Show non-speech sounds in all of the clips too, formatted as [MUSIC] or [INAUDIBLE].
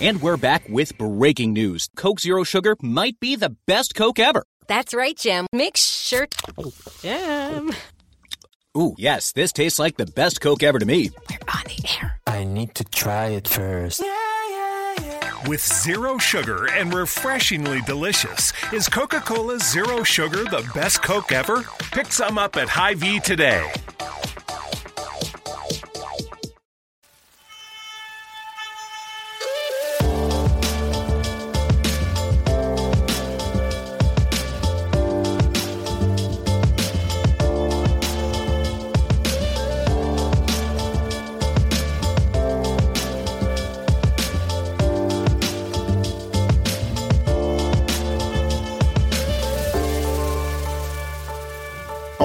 And we're back with breaking news. Coke Zero Sugar might be the best Coke ever. That's right, Jim. Make sure. Jim. Ooh, yes, this tastes like the best Coke ever to me. We're on the air. I need to try it first. With zero sugar and refreshingly delicious, is Coca Cola Zero Sugar the best Coke ever? Pick some up at Hy-Vee today.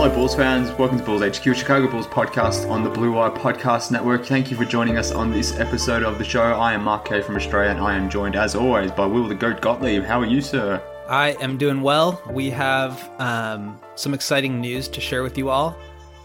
Hello, Bulls fans. Welcome to Bulls HQ, Chicago Bulls podcast on the Blue Wire Podcast Network. Thank you for joining us on this episode of the show. I am Mark Kay from Australia, and I am joined, as always, by Will the Goat Gottlieb. How are you, sir? I am doing well. We have um, some exciting news to share with you all.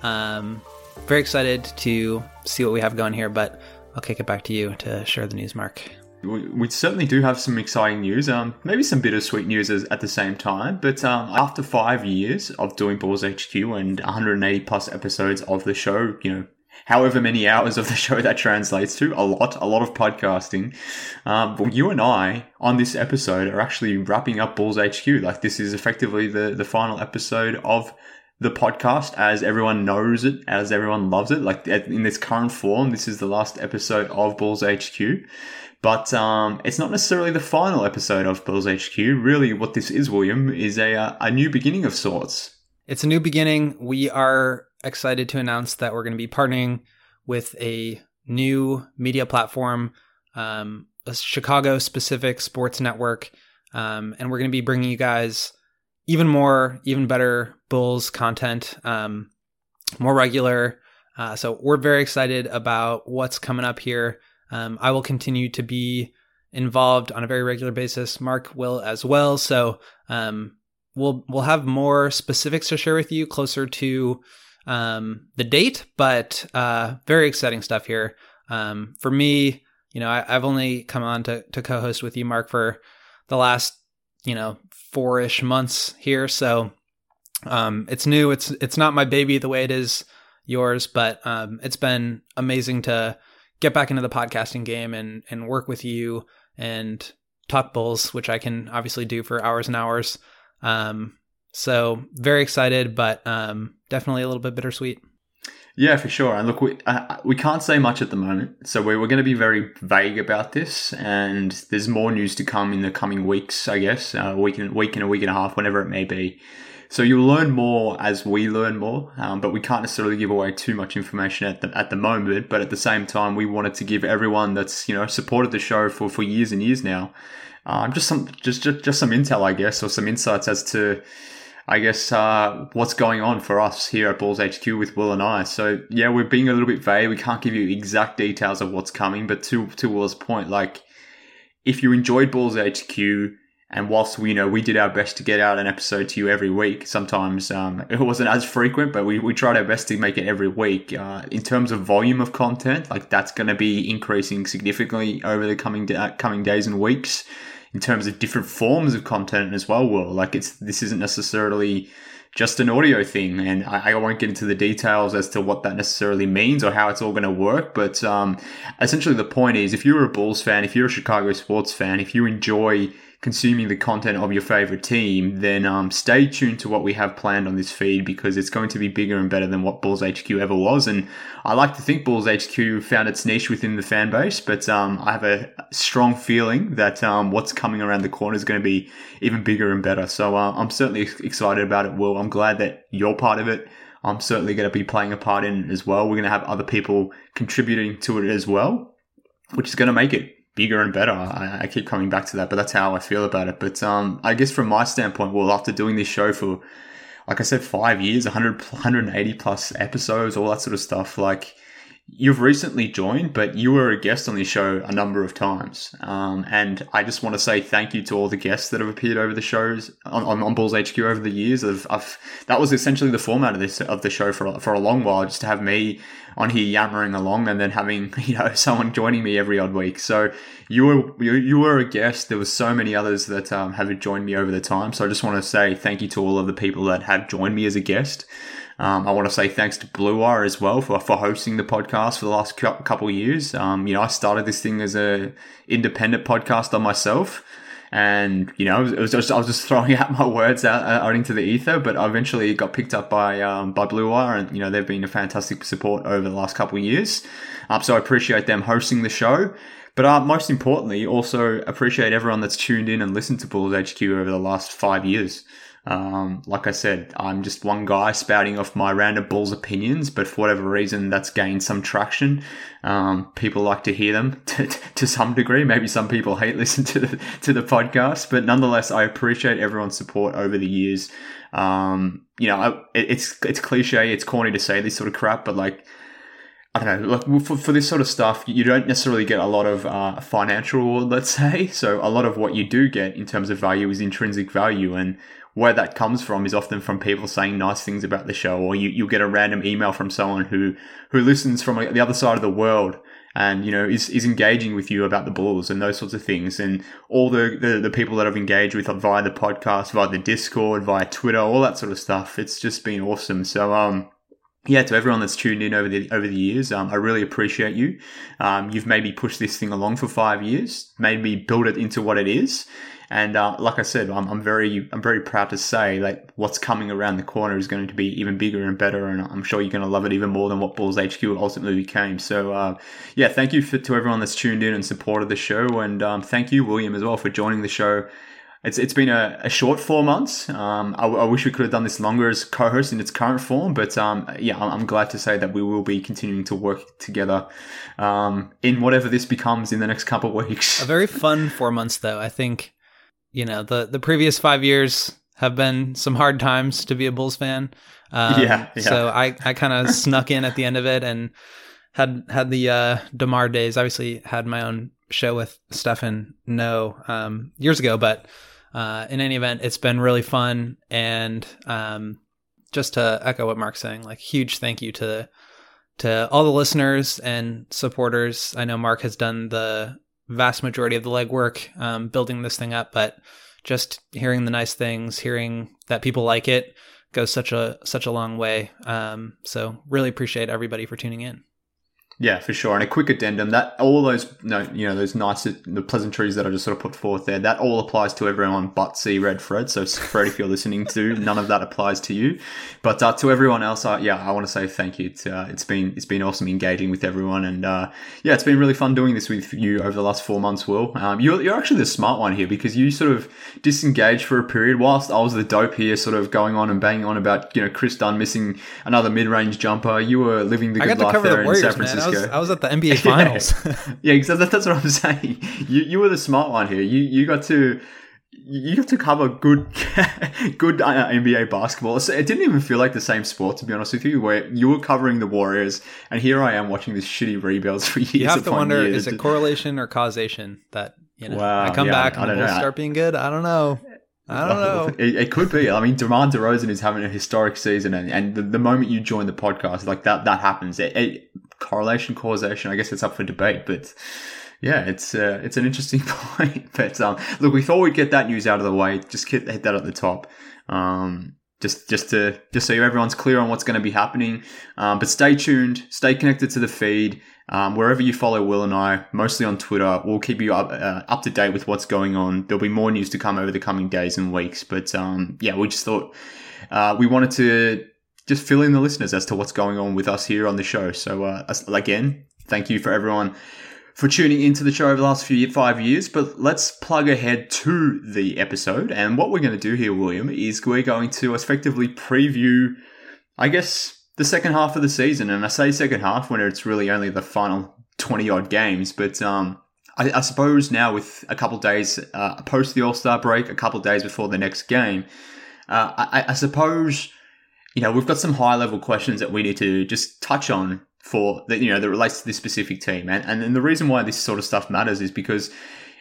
Um, very excited to see what we have going here, but I'll kick it back to you to share the news, Mark. We, certainly do have some exciting news. Um, maybe some bittersweet news at the same time. But um, after five years of doing Bulls HQ and 180 plus episodes of the show, you know, however many hours of the [LAUGHS] show that translates to, a lot, a lot of podcasting. Um, you and I on this episode are actually wrapping up Bulls HQ. Like this is effectively the the final episode of the podcast as everyone knows it, as everyone loves it. Like in this current form, this is the last episode of Bulls HQ. But um, it's not necessarily the final episode of Bulls HQ. Really, what this is, William, is a uh, a new beginning of sorts. It's a new beginning. We are excited to announce that we're going to be partnering with a new media platform, um, a Chicago specific sports network. Um, and we're going to be bringing you guys even more, even better Bulls content, um, more regular. Uh, so we're very excited about what's coming up here. Um, I will continue to be involved on a very regular basis. Mark will as well. So um, we'll we'll have more specifics to share with you closer to um, the date, but uh, very exciting stuff here. Um, for me, you know, I, have only come on to, to co-host with you, Mark, for the last you know four-ish months here, so um, it's new. It's it's not my baby the way it is yours, but um, it's been amazing to get back into the podcasting game and and work with you and talk bulls, which I can obviously do for hours and hours. Um, so very excited, but um, definitely a little bit bittersweet. Yeah, for sure. And look, we uh, we can't say much at the moment, so we we're going to be very vague about this. And there's more news to come in the coming weeks, I guess, uh, week and week and a week and a half, whenever it may be. So you'll learn more as we learn more, um, but we can't necessarily give away too much information at the at the moment. But at the same time, we wanted to give everyone that's you know supported the show for, for years and years now, um, just some just, just just some intel, I guess, or some insights as to. I guess uh, what's going on for us here at Bulls HQ with Will and I. So yeah, we're being a little bit vague. We can't give you exact details of what's coming, but to to Will's point, like if you enjoyed Bulls HQ, and whilst we you know we did our best to get out an episode to you every week, sometimes um, [LAUGHS] it wasn't as frequent, but we, we tried our best to make it every week. Uh, in terms of volume of content, like that's going to be increasing significantly over the coming da- coming days and weeks. In terms of different forms of content as well, like it's this isn't necessarily just an audio thing. And I, I, won't get into the details as to what that necessarily means or how it's all going to work. But um, essentially, the point is if you're a Bulls fan, if you're a Chicago sports fan, if you enjoy consuming the content of your favorite team, then um, stay tuned to what we have planned on this feed because it's going to be bigger and better than what Bulls HQ ever was. And I like to think Bulls HQ found its niche within the fan base, but um, I have a strong feeling that um, what's coming around the corner is going to be even bigger and better. So uh, I'm certainly excited about it, Will. I'm glad that you're part of it. I'm certainly going to be playing a part in it as well. We're going to have other people contributing to it as well, which is going to make it bigger and better. I, I, keep coming back to that, but that's how I feel about it. But um, I guess from my standpoint, well, after doing this show for, like I said, five years, 100, 180 [LAUGHS] plus episodes, all that sort of stuff, like you've recently joined, but you were a guest on this show a number of times. Um, and I just want to say thank you to all the guests that have appeared over the shows on, on, on Bulls HQ over the years. I've, I've, that was essentially the format of this of the show for for a long while, just to have me on here yammering along and then having [LAUGHS] you know someone joining me every odd week. So you were you, you were a guest. There was so many others that um, have joined me over the time. So I just want to say thank you to all of the people that have joined me as a guest. Um, I want to say thanks to Blue Wire as well for, for hosting the podcast for the last couple of years. Um, you know, I started this thing as a independent podcast on myself. And, you know, it was just, I was just throwing [LAUGHS] out my words out, uh, out into the ether, but eventually it got picked up by, um, by Blue Wire. And, you know, they've been a fantastic support over the last couple of years. Um, so I appreciate them hosting the show. But uh, most importantly, also appreciate everyone that's tuned in and listened to Bulls HQ over the last five years. Um, like I said, I'm just one guy spouting off my random Bulls opinions, but for whatever reason, that's gained some traction. Um, people like to hear them [LAUGHS] to, to, some degree. Maybe some people hate listen to the, to the podcast, but nonetheless, I appreciate everyone's support over the years. Um, you know, it's it's cliche, it's corny to say this sort of crap, but like. I don't know, like for, for this sort of stuff, you don't necessarily get a lot of uh, financial reward, let's [LAUGHS] say. So a lot of what you do get in terms of value is intrinsic value. And where that comes from is often from people saying nice things about the show, or you, you'll get a random email from someone who, who listens from the other side of the world and, you know, is, is engaging with you about the Bulls and those sorts of things. And all the, the, the people that I've engaged with via the podcast, via the Discord, via Twitter, all that sort of stuff. It's just been awesome. So, um, yeah, to everyone that's tuned in over the over the years, um, I really appreciate you. Um, you've made me push this thing along for five years, made me build it into what it is, and uh, like I said, I'm, I'm very I'm very proud to say that what's coming around the corner is going to be even bigger and better, and I'm sure you're going to love it even more than what Bulls HQ ultimately became. So uh, yeah, thank you for, to everyone that's tuned in and supported the show, and um, thank you William as well for joining the show. It's, it's been a, a short four months. Um, I, I, wish we could have done this longer as co-host in its current form, but um, yeah, I'm, I'm, glad to say that we will be continuing to work together um, in whatever this becomes in the next couple of weeks. A very fun four months, though. I think you know the the previous five years have been some hard times to be a Bulls fan. Um, yeah, yeah, So I I kind of [LAUGHS] snuck in at the end of it and had had the uh, Demar days. Obviously, had my own show with Stefan Noh um, years ago, but uh, in any event, it's been really fun. And um, just to echo what Mark's saying, like huge thank you to to all the listeners and supporters. I know Mark has done the vast majority of the legwork um, building this thing up, but just hearing the nice things, hearing that people like it goes such a such a long way. Um, so really appreciate everybody for tuning in. Yeah, for sure. And a quick addendum that all those, you know, those nice, the pleasantries that I just sort of put forth there, that all applies to everyone but C Red Fred. So Fred, if you're listening to, [LAUGHS] none of that applies to you. But uh, to everyone else, uh, yeah, I want to say thank you. To, uh, it's been it's been awesome engaging with everyone, and uh, yeah, it's been really fun doing this with you over the last four months. Will um, you're you're actually the smart one here because you sort of disengaged for a period whilst I was the dope here, sort of going on and banging on about you know Chris Dunn missing another mid range jumper. You were living the good life there the Warriors, in San Francisco. I was, I was at the NBA [LAUGHS] Finals. [LAUGHS] yeah, exactly. That's what I'm [LAUGHS] saying. You you were the smart one here. You you got to you got to cover good, good uh, NBA basketball. It didn't even feel like the same sport, to be honest with you. Where you were covering the Warriors, and here I am watching this shitty rebuilds for years. You have to wonder: years. is it correlation or causation that you know? Wow, I come yeah, back and the Bulls start being good. I don't know. I don't know. It, it, could be. I mean, DeMar DeRozan is having a historic season, and, and the, the moment you join the podcast, like that, that happens. It, it, correlation, causation. I guess it's up for debate, but yeah, it's uh, it's an interesting [LAUGHS] point. but um, look, we thought we'd get that news out of the way. Just hit, hit that at the top. Um, just just to just so everyone's clear on what's going to be happening. Um, but stay tuned, stay connected to the feed. Um, wherever you follow Will and I, mostly on Twitter, we'll keep you up uh, up to date with what's going on. There'll be more news to come over the coming days and weeks. But um, yeah, we just thought uh, we wanted to just fill in the listeners as to what's going on with us here on the show. So uh, again, thank you for everyone for tuning into the show over the last few five years. But let's plug ahead to the episode. And what we're going to do here, William, is we're going to effectively preview, I guess, the second half of the season. And I say second half when it's really only the final 20 odd games. But um, I, suppose now with a couple days uh, post the All Star break, a couple days before the next game, uh, I, I suppose you know, we've got some high level questions that we need to just touch on for that you know that relates to this specific team. And and, the reason why this sort of stuff matters is because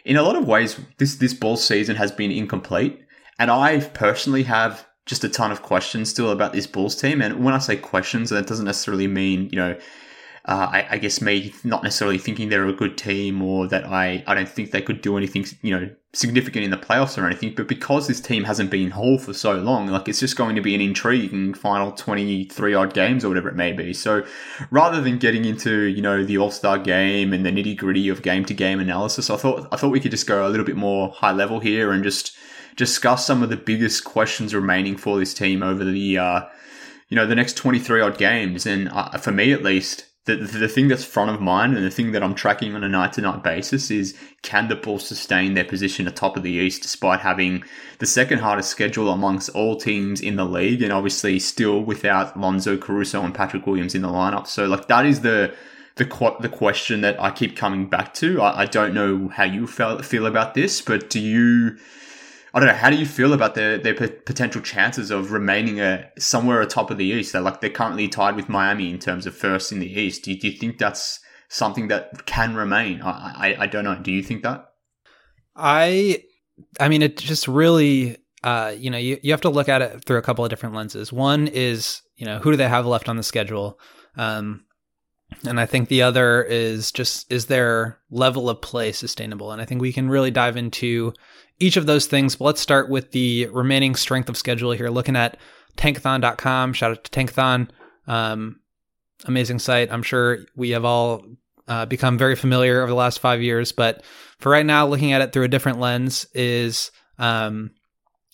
in a lot of ways this this ball season has been incomplete. And i personally have just a ton of questions still about this bulls team. And when i say questions that doesn't necessarily mean you know uh, I, I, guess me not necessarily thinking they're a good team or that I, I don't think they could do anything, you know, significant in the playoffs or anything. But because this team hasn't been whole for so long, like it's just going to be an intriguing final 23 odd games or whatever it may be. So rather than getting into, you know, the all star game and the nitty gritty of game to game analysis, I thought, I thought we could just go a little bit more high level here and just discuss some of the biggest questions remaining for this team over the, uh, you know, the next 23 odd games. And uh, for me, at least, the, the thing that's front of mind and the thing that I'm tracking on a night to night basis is can the Bulls sustain their position atop of the East despite having the second hardest schedule amongst all teams in the league and obviously still without Lonzo Caruso and Patrick Williams in the lineup. So like that is the the the question that I keep coming back to. I, I don't know how you feel feel about this, but do you I don't know. How do you feel about their their potential chances of remaining a somewhere atop of the East? They're like they're currently tied with Miami in terms of first in the East. Do you, do you think that's something that can remain? I, I, I don't know. Do you think that? I I mean, it just really uh, you know you you have to look at it through a couple of different lenses. One is you know who do they have left on the schedule. Um, and I think the other is just is their level of play sustainable? And I think we can really dive into each of those things. But let's start with the remaining strength of schedule here. Looking at tankathon.com. Shout out to Tankathon. Um, amazing site. I'm sure we have all uh, become very familiar over the last five years. But for right now, looking at it through a different lens is um,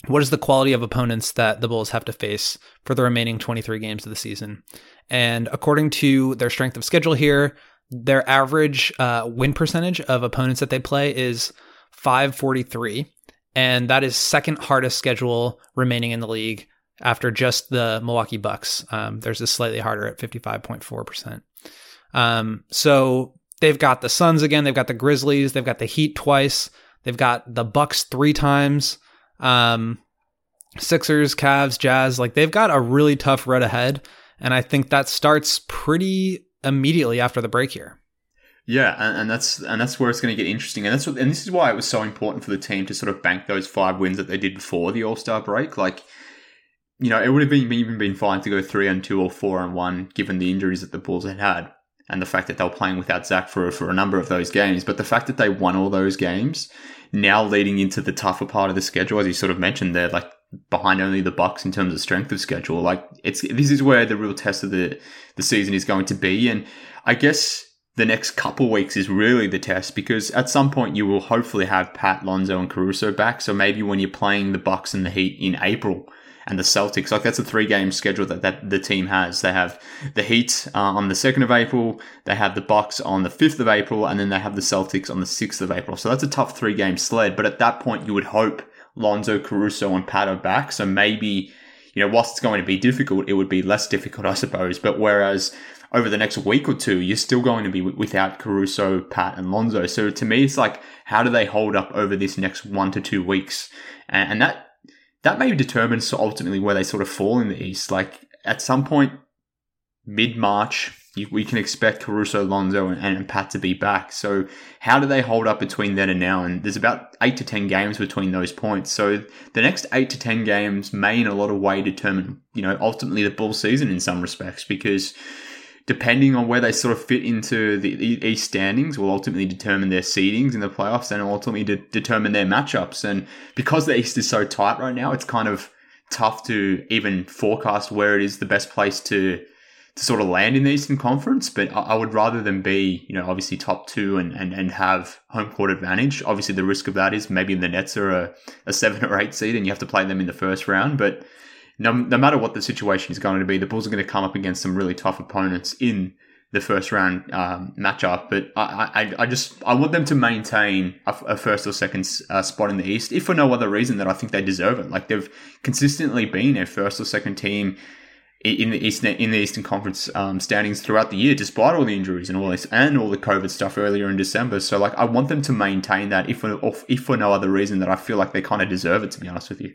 what is the quality of opponents that the Bulls have to face for the remaining 23 games of the season? And according to their strength of schedule here, their average uh, win percentage of opponents that they play is 543. And that is second hardest schedule remaining in the league after just the Milwaukee Bucks. Um, there's a slightly harder at 55.4%. Um, so they've got the Suns again, they've got the Grizzlies, they've got the Heat twice, they've got the Bucks three times. Um, Sixers, Cavs, Jazz, like they've got a really tough road ahead. And I think that starts pretty immediately after the break here. Yeah, and, and that's and that's where it's going to get interesting, and that's what, and this is why it was so important for the team to sort of bank those five wins that they did before the All Star break. Like, you know, it would have been even been fine to go three and two or four and one, given the injuries that the Bulls had had, and the fact that they were playing without Zach for for a number of those games. But the fact that they won all those games, now leading into the tougher part of the schedule, as you sort of mentioned, they're like behind only the Bucks in terms of strength of schedule. Like, it's this is where the real test of the the season is going to be, and I guess the next couple weeks is really the test because at some point you will hopefully have Pat, Lonzo, and Caruso back. So maybe when you're playing the Bucks and the Heat in April and the Celtics, like that's a three game schedule that, that the team has. They have the Heat uh, on the second of April, they have the Bucks on the fifth of April, and then they have the Celtics on the sixth of April. So that's a tough three game sled. But at that point, you would hope Lonzo, Caruso, and Pat are back. So maybe you know, whilst it's going to be difficult, it would be less difficult, I suppose. But whereas over the next week or two, you're still going to be without Caruso, Pat, and Lonzo. So to me, it's like, how do they hold up over this next one to two weeks? And, that that may determine so ultimately where they sort of fall in the East. Like at some point, mid March, we can expect Caruso, Lonzo, and, and, Pat to be back. So how do they hold up between then and now? And there's about eight to ten games between those points. So the next eight to ten games may, in a lot of way, determine you know ultimately the Bull season in some respects because depending on where they sort of fit into the East standings, will ultimately determine their seedings in the playoffs and ultimately de- determine their matchups. And because the East is so tight right now, it's kind of tough to even forecast where it is the best place to to sort of land in the Eastern Conference. But I, I would rather than be, you know, obviously top two and, and, and have home court advantage. Obviously, the risk of that is maybe the Nets are a, a seven or eight seed and you have to play them in the first round. But no, no matter what the situation is going to be, the Bulls are going to come up against some really tough opponents in the first round um, matchup. But I, I, I, just I want them to maintain a, a first or second uh, spot in the East, if for no other reason that I think they deserve it. Like they've consistently been a first or second team in the Eastern in the Eastern Conference um, standings throughout the year, despite all the injuries and all this and all the COVID stuff earlier in December. So like I want them to maintain that, if for, if for no other reason that I feel like they kind of deserve it. To be honest with you.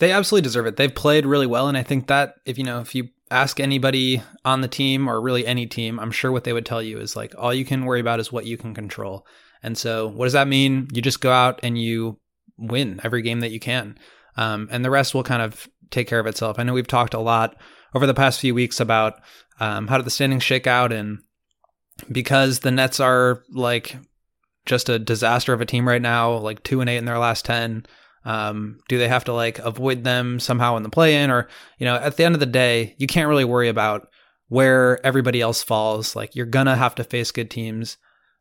They absolutely deserve it. They've played really well, and I think that if you know if you ask anybody on the team or really any team, I'm sure what they would tell you is like all you can worry about is what you can control. And so, what does that mean? You just go out and you win every game that you can, um, and the rest will kind of take care of itself. I know we've talked a lot over the past few weeks about um, how did the standings shake out, and because the Nets are like just a disaster of a team right now, like two and eight in their last ten. Um, do they have to like avoid them somehow in the play in? Or, you know, at the end of the day, you can't really worry about where everybody else falls. Like you're going to have to face good teams.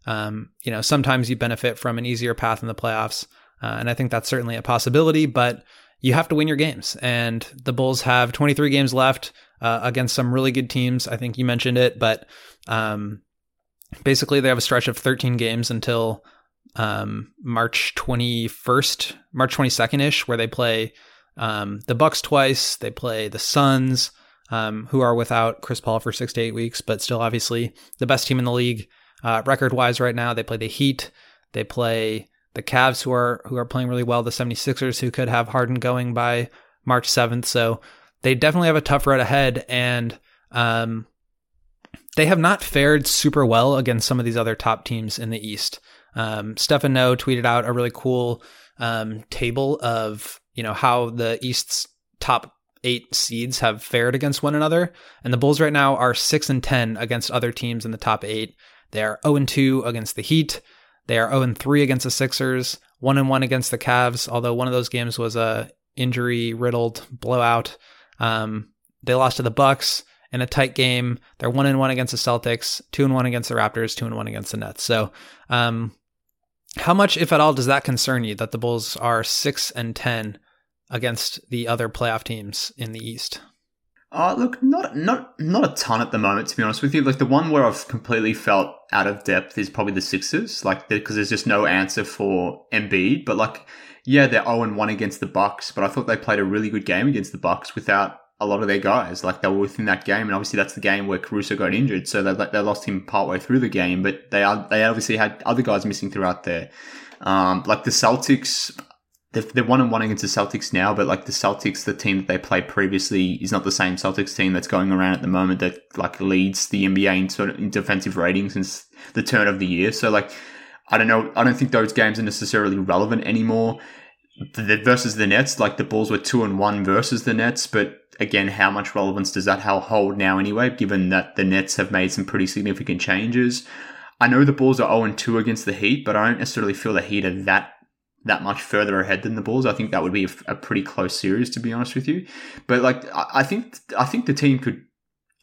Um, you know, sometimes you benefit from an easier path in the playoffs. Uh, and I think that's certainly a possibility, but you have to win your games. And the Bulls have 23 games left uh, against some really good teams. I think you mentioned it, but um, basically they have a stretch of 13 games until um, March 21st, March 22nd ish, where they play um, the Bucks twice. They play the Suns, um, who are without Chris Paul for six to eight weeks, but still obviously the best team in the league uh, record wise right now. They play the Heat. They play the Cavs, who are who are playing really well. The 76ers, who could have Harden going by March 7th. So they definitely have a tough road ahead, and um, they have not fared super well against some of these other top teams in the East. Um, Noh tweeted out a really cool um, table of you know how the East's top eight seeds have fared against one another, and the Bulls right now are six and ten against other teams in the top eight. They are zero and two against the Heat. They are zero and three against the Sixers. One and one against the Cavs. Although one of those games was a injury riddled blowout. Um, they lost to the Bucks in a tight game. They're one and one against the Celtics, two and one against the Raptors, two and one against the Nets. So um, how much, if at all, does that concern you that the Bulls are six and ten against the other playoff teams in the East? Uh, look, not not not a ton at the moment, to be honest with you. Like the one where I've completely felt out of depth is probably the Sixers, like because there's just no answer for Embiid. But like, yeah, they're zero and one against the Bucks, but I thought they played a really good game against the Bucks without a lot of their guys. Like they were within that game, and obviously that's the game where Caruso got injured, so they they lost him partway through the game. But they are they obviously had other guys missing throughout there. Um, like the Celtics, they're, one and one against the Celtics now, but like the Celtics, the team that they played previously is not the same Celtics team that's going around at the moment that like leads the NBA in sort of in defensive ratings since the turn of the year. So like. I don't know. I don't think those games are necessarily relevant anymore. The, versus the Nets, like the Bulls were two and one versus the Nets, but again, how much relevance does that hold now anyway, given that the Nets have made some pretty significant changes? I know the Bulls are 0 and 2 against the Heat, but I don't necessarily feel the Heat are that that much further ahead than the Bulls. I think that would be a, a pretty close series, to be honest with you. But like, I, I think I think the team could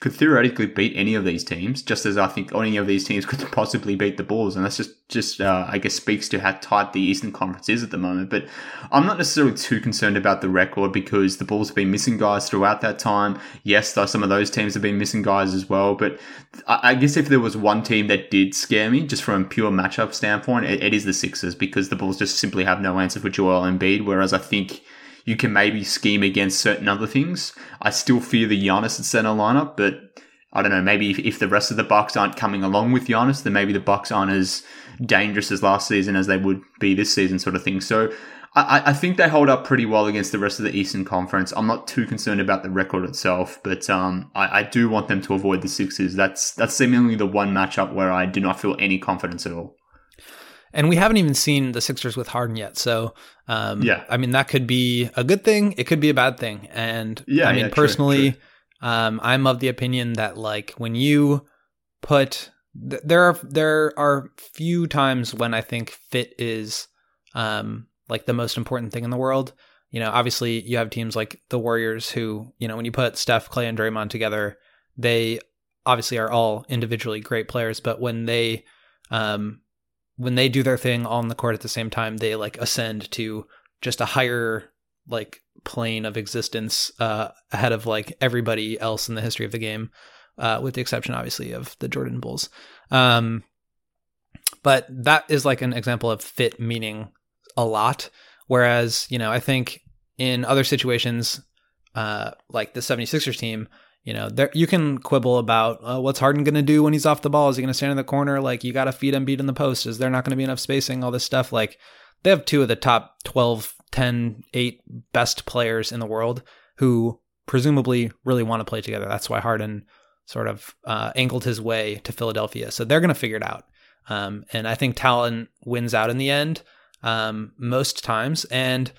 could theoretically beat any of these teams, just as I think any of these teams could [LAUGHS] possibly beat the Bulls, and that's just just uh, I guess speaks to how tight the Eastern Conference is at the moment. But I'm not necessarily too concerned about the record because the Bulls have been missing guys throughout that time. Yes, though some of those teams have been missing guys as well. But I guess if there was one team that did scare me, just from a pure matchup standpoint, it, it is the Sixers because the Bulls just simply have no answer for Joel Embiid. Whereas I think you can maybe scheme against certain other things. I still fear the Giannis at center lineup, but I don't know. Maybe if, if the rest of the Bucks aren't coming along with Giannis, then maybe the Bucks aren't as dangerous as last season as they would be this season, sort of thing. So I, I think they hold up pretty well against the rest of the Eastern Conference. I'm not too concerned about the record itself, but um, I, I do want them to avoid the Sixers. That's that's seemingly the one matchup where I do not feel any confidence at all. And we haven't even seen the Sixers with Harden yet. So, um, yeah, I mean, that could be a good thing. It could be a bad thing. And yeah, I mean, yeah, personally, true, true. Um, I'm of the opinion that like when you put, th- there are, there are few times when I think fit is, um, like the most important thing in the world. you know, obviously you have teams like the Warriors who, you know, when you put Steph, Clay, and Draymond together, they obviously are all individually great players, but when they um when they do their thing on the court at the same time, they like ascend to just a higher like plane of existence uh ahead of like everybody else in the history of the game, uh, with the exception obviously of the Jordan Bulls. Um but that is like an example of fit meaning a lot. Whereas, you know, I think in other situations, uh, like the 76ers team, you know, there, you can quibble about uh, what's Harden going to do when he's off the ball. Is he going to stand in the corner? Like, you got to feed him, Embiid in the post. Is there not going to be enough spacing? All this stuff. Like, they have two of the top 12, 10, 8 best players in the world who presumably really want to play together. That's why Harden sort of uh, angled his way to Philadelphia. So they're going to figure it out. Um, and I think talent wins out in the end um, most times. And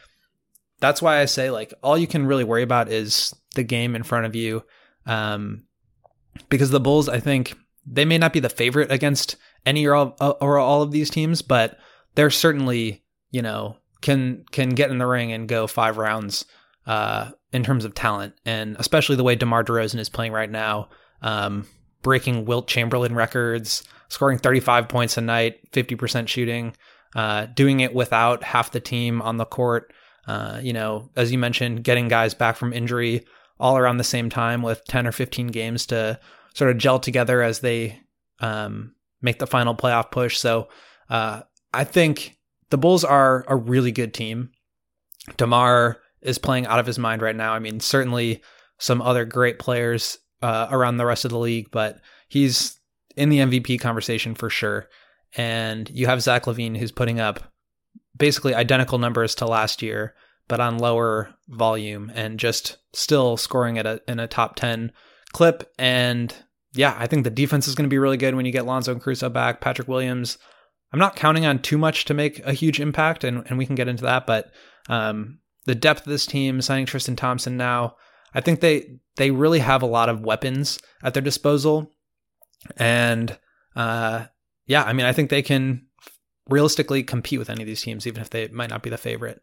that's why I say, like, all you can really worry about is the game in front of you. Um, because the Bulls, I think they may not be the favorite against any or all, or all of these teams, but they're certainly, you know, can can get in the ring and go five rounds uh, in terms of talent, and especially the way DeMar DeRozan is playing right now, um, breaking Wilt Chamberlain records, scoring 35 points a night, 50% shooting, uh, doing it without half the team on the court. Uh, you know, as you mentioned, getting guys back from injury all around the same time with 10 or 15 games to sort of gel together as they um, make the final playoff push. So uh, I think the Bulls are a really good team. DeMar is playing out of his mind right now. I mean, certainly some other great players uh, around the rest of the league, but he's in the MVP conversation for sure. And you have Zach LaVine who's putting up basically identical numbers to last year, but on lower volume and just still scoring at a in a top 10 clip. And yeah, I think the defense is going to be really good when you get Lonzo and Caruso back. Patrick Williams, I'm not counting on too much to make a huge impact, and, and we can get into that. But um, the depth of this team, signing Tristan Thompson now, I think they they really have a lot of weapons at their disposal. And uh, yeah, I mean, I think they can realistically compete with any of these teams, even if they might not be the favorite.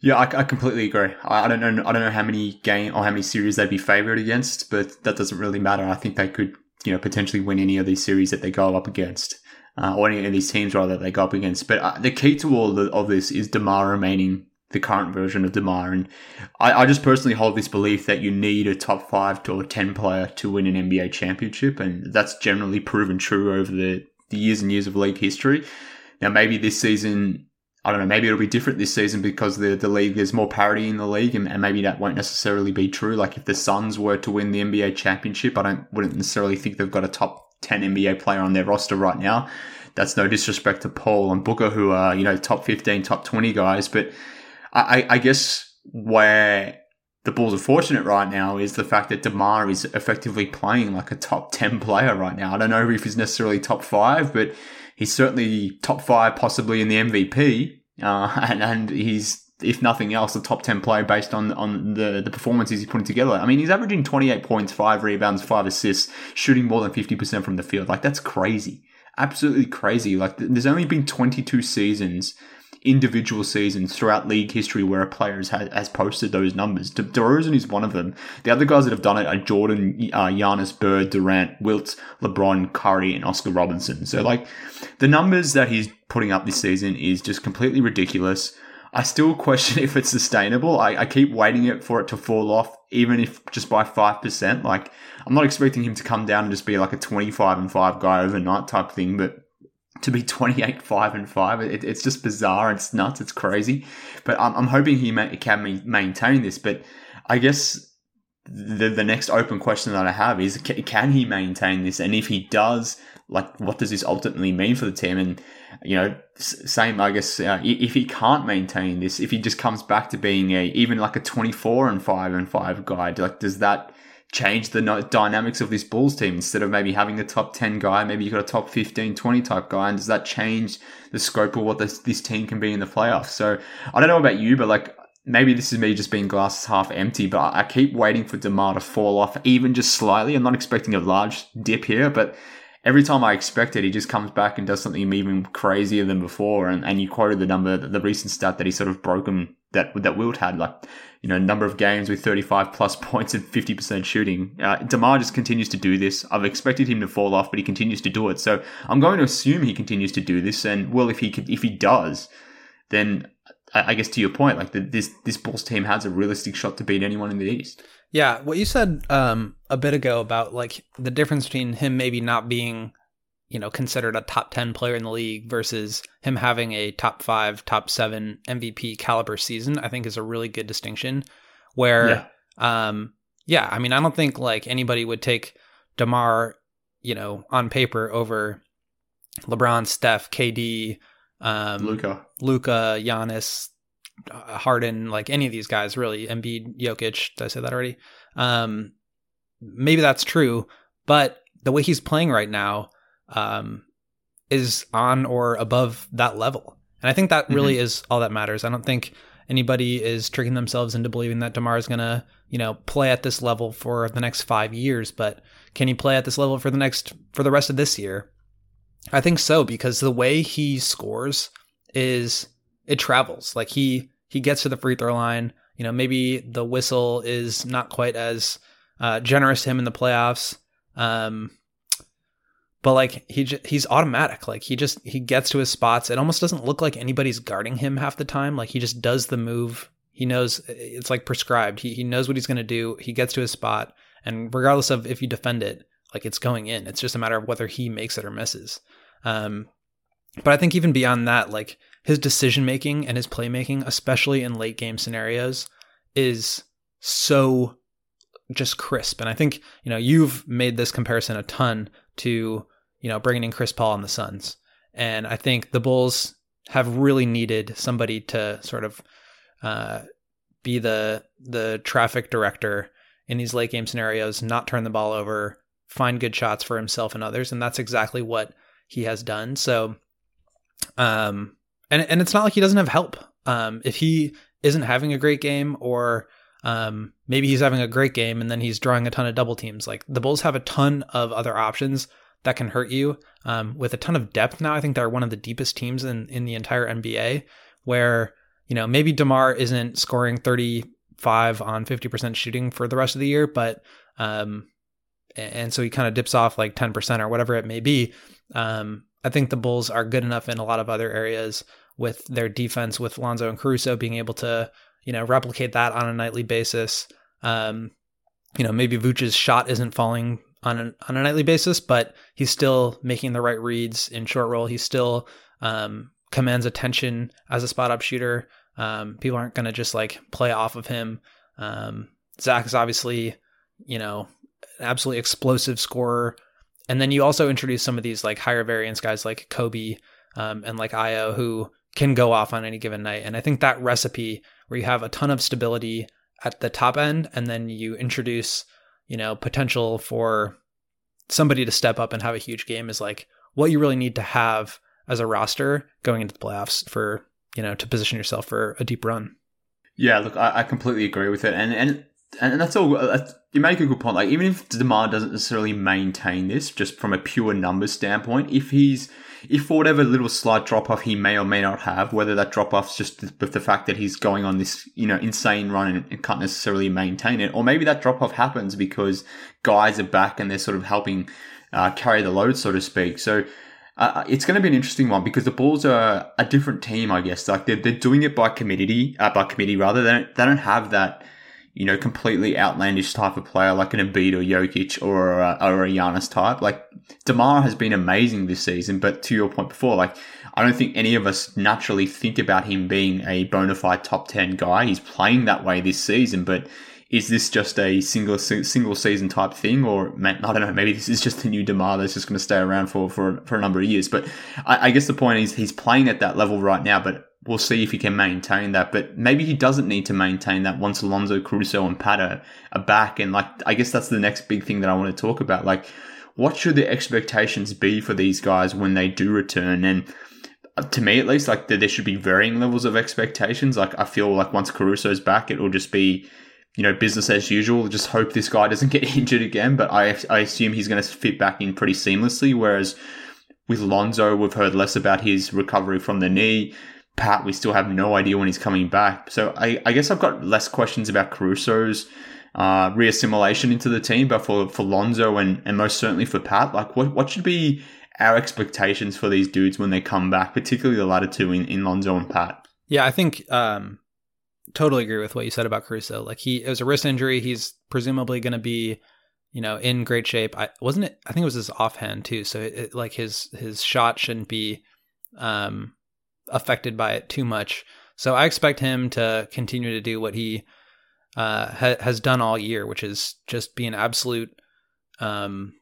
Yeah, I, I completely agree. I, I, don't know. I don't know how many game or how many series they'd be favored against, but that doesn't really matter. I think they could, you know, potentially win any of these series that they go up against, uh, or any of these teams rather that they go up against. But uh, the key to all of, of this is Demar remaining the current version of Demar, and I, I just personally hold this belief that you need a top five to a ten player to win an NBA championship, and that's generally proven true over the, the years and years of league history. Now, maybe this season, I don't know, maybe it'll be different this season because the, the league, there's more parity in the league, and, and maybe that won't necessarily be true. Like if the Suns were to win the NBA championship, I don't wouldn't necessarily think they've got a top 10 NBA player on their roster right now. That's no disrespect to Paul and Booker, who are, you know, top 15, top 20 guys. But I, I guess where the Bulls are fortunate right now is the fact that DeMar is effectively playing like a top 10 player right now. I don't know if he's necessarily top five, but he's certainly top five, possibly in the MVP. Uh, [LAUGHS] and, and he's, if nothing else, a top 10 player based on, on the, the performances he's putting together. I mean, he's averaging 28 points, five rebounds, five assists, shooting more than 50% from the field. Like, that's crazy. Absolutely crazy. Like, there's only been 22 seasons individual seasons throughout league history where a player has, has posted those numbers. De- DeRozan is one of them. The other guys that have done it are Jordan, uh, Giannis, Bird, Durant, Wilt, LeBron, Curry, and Oscar Robinson. So, like, the numbers that he's putting up this season is just completely ridiculous. I still question [LAUGHS] if it's sustainable. I, I keep waiting it for it to fall off, even if just by 5%. Like, I'm not expecting him to come down and just be like a 25 and 5 guy overnight type thing, but to be [LAUGHS] 28 5 and 5 it, it's just bizarre. It's nuts. It's crazy. But i'm, I'm hoping he can maintain this. But i guess the, the next open question that i have is can he maintain this? And if he does like what does this ultimately mean for the team? And you know same i guess uh, if he can't maintain this if he just comes back to being a even like a 24 and 5 and 5 guy like does that change the dynamics of this Bulls team instead of maybe having a top 10 guy, maybe you've got a top 15, 20 type guy. And does that change the scope of what this, this team can be in the playoffs? So I don't know about you, but like maybe this is me just being glasses half empty, but I keep waiting for DeMar to fall off even just slightly. I'm not expecting a large dip here, but every time I expect it, he just comes back and does something even crazier than before. And, and you quoted the number, the recent stat that he sort of broken that that Wilt had, like you know, number of games with 35 plus [LAUGHS] points and 50% shooting. Uh, Demar just continues to do this. I've expected him to fall off, but he continues to do it. So I'm going to assume he continues to do this. And well, if he could, if he does, then I guess to your point, like the, this this Bulls team has a realistic shot to beat anyone in the East. Yeah, what you said um, a bit ago about like the difference between him maybe not being, you know, considered a top ten player in the league versus him having a top five, top seven MVP caliber season, I think is a really good distinction. Where, yeah, um, yeah I mean, I don't think like anybody would take Demar, you know, on paper over LeBron, Steph, KD, um, Luka, Luka, Giannis, uh, Harden, like any of these guys, really. Embiid, Jokic. Did I say that already? Um, maybe that's true, but the way he's playing right now um, is on or above that level, and I think that really mm-hmm. is all that matters. I don't think anybody is tricking themselves into believing that Demar is gonna, you know, play at this level for the next five years, but can he play at this level for the next for the rest of this year? I think so because the way he scores is it travels. Like he he gets to the free throw line. You know, maybe the whistle is not quite as uh, generous to him in the playoffs. Um, but like he j- he's automatic. Like he just he gets to his spots. It almost doesn't look like anybody's guarding him half the time. Like he just does the move. He knows it's like prescribed. He he knows what he's going to do. He gets to his spot, and regardless of if you defend it, like it's going in. It's just a matter of whether he makes it or misses. Um, but I think even beyond that, like his decision making and his playmaking, especially in late game scenarios, is so just crisp. And I think, you know, you've made this comparison a ton to, you know, bringing in Chris Paul on the Suns. And I think the Bulls have really needed somebody to sort of uh, be the the traffic director in these late game scenarios, not turn the ball over, find good shots for himself and others, and that's exactly what he has done. So, um, and and it's not like he doesn't have help. Um, if he isn't having a great game, or um, maybe he's having a great game and then he's drawing a ton of double teams. Like the Bulls have a ton of other options that can hurt you. Um, with a ton of depth now, I think they're one of the deepest teams in in the entire NBA. Where you know maybe Demar isn't scoring thirty five on fifty percent shooting for the rest of the year, but um, and so he kind of dips off like ten percent or whatever it may be. Um, I think the Bulls are good enough in a lot of other areas with their defense, with Lonzo and Caruso being able to, you know, replicate that on a nightly basis. Um, you know, maybe Vooch's shot isn't falling on a, on a nightly basis, but he's still making the right reads in short roll. He still um, commands attention as a spot up shooter. Um, people aren't going to just like play off of him. Um, Zach is obviously, you know, an absolutely explosive scorer. And then you also introduce some of these like higher variance guys like Coby um, and like Ayo who can go off on any given night. And I think that recipe where you have a ton of stability at the top end and then you introduce, you know, potential for somebody to step up and have a huge game is like what you really need to have as a roster going into the playoffs for, you know, to position yourself for a deep run. Yeah, look, I, I completely agree with it. And and and that's all. Uh, you make a good point. Like even if Demar doesn't necessarily maintain this, just from a pure numbers standpoint, if he's if for whatever little slight drop off he may or may not have, whether that drop off's just with the fact that he's going on this you know insane run and, can't necessarily maintain it, or maybe that drop off happens because guys are back and they're sort of helping uh, carry the load, so to speak. So. Uh, it's going to be an interesting one because the Bulls are a different team, I guess. Like they're, they're doing it by committee, uh, by committee rather. They don't, they don't have that you know, completely outlandish type of player like an Embiid or Jokic or a, or a Giannis type. Like Demar has been amazing this season, but to your point before, like I don't think any of us naturally think about him being a bona fide top ten guy. He's playing that way this season, but is this just a single single season type thing, or I don't know? Maybe this is just a new Demar that's just going to stay around for for for a number of years. But I, I guess the point is he's playing at that level right now, but we'll see if he can maintain that. But maybe he doesn't need to maintain that once Alonzo, Caruso, and Pato are back. And like, I guess that's the next big thing that I want to talk about. Like, what should the expectations be for these guys when they do return? And uh, to me, at least, like there should be varying levels of expectations. Like, I feel like once Caruso's back, it will just be you know, business as usual. Just hope this guy doesn't [LAUGHS] get injured again. But I, I assume he's going to fit back in pretty seamlessly. Whereas with Lonzo, we've heard less about his recovery from the knee. Pat, we still have no idea when he's coming back. So I, I guess I've got less questions about Caruso's uh, reassimilation into the team, but for, for Lonzo and, and most certainly for Pat, like what, what should be our expectations for these dudes when they come back, particularly the latter two in, in Lonzo and Pat? Yeah, I think um, totally agree with what you said about Caruso. Like he it was a wrist injury. He's presumably going to be, you know, in great shape. I wasn't it. I think it was his offhand too. So it, it, like his his shot shouldn't be um, affected by it too much. So I expect him to continue to do what he uh, ha- has done all year, which is just be an absolute um,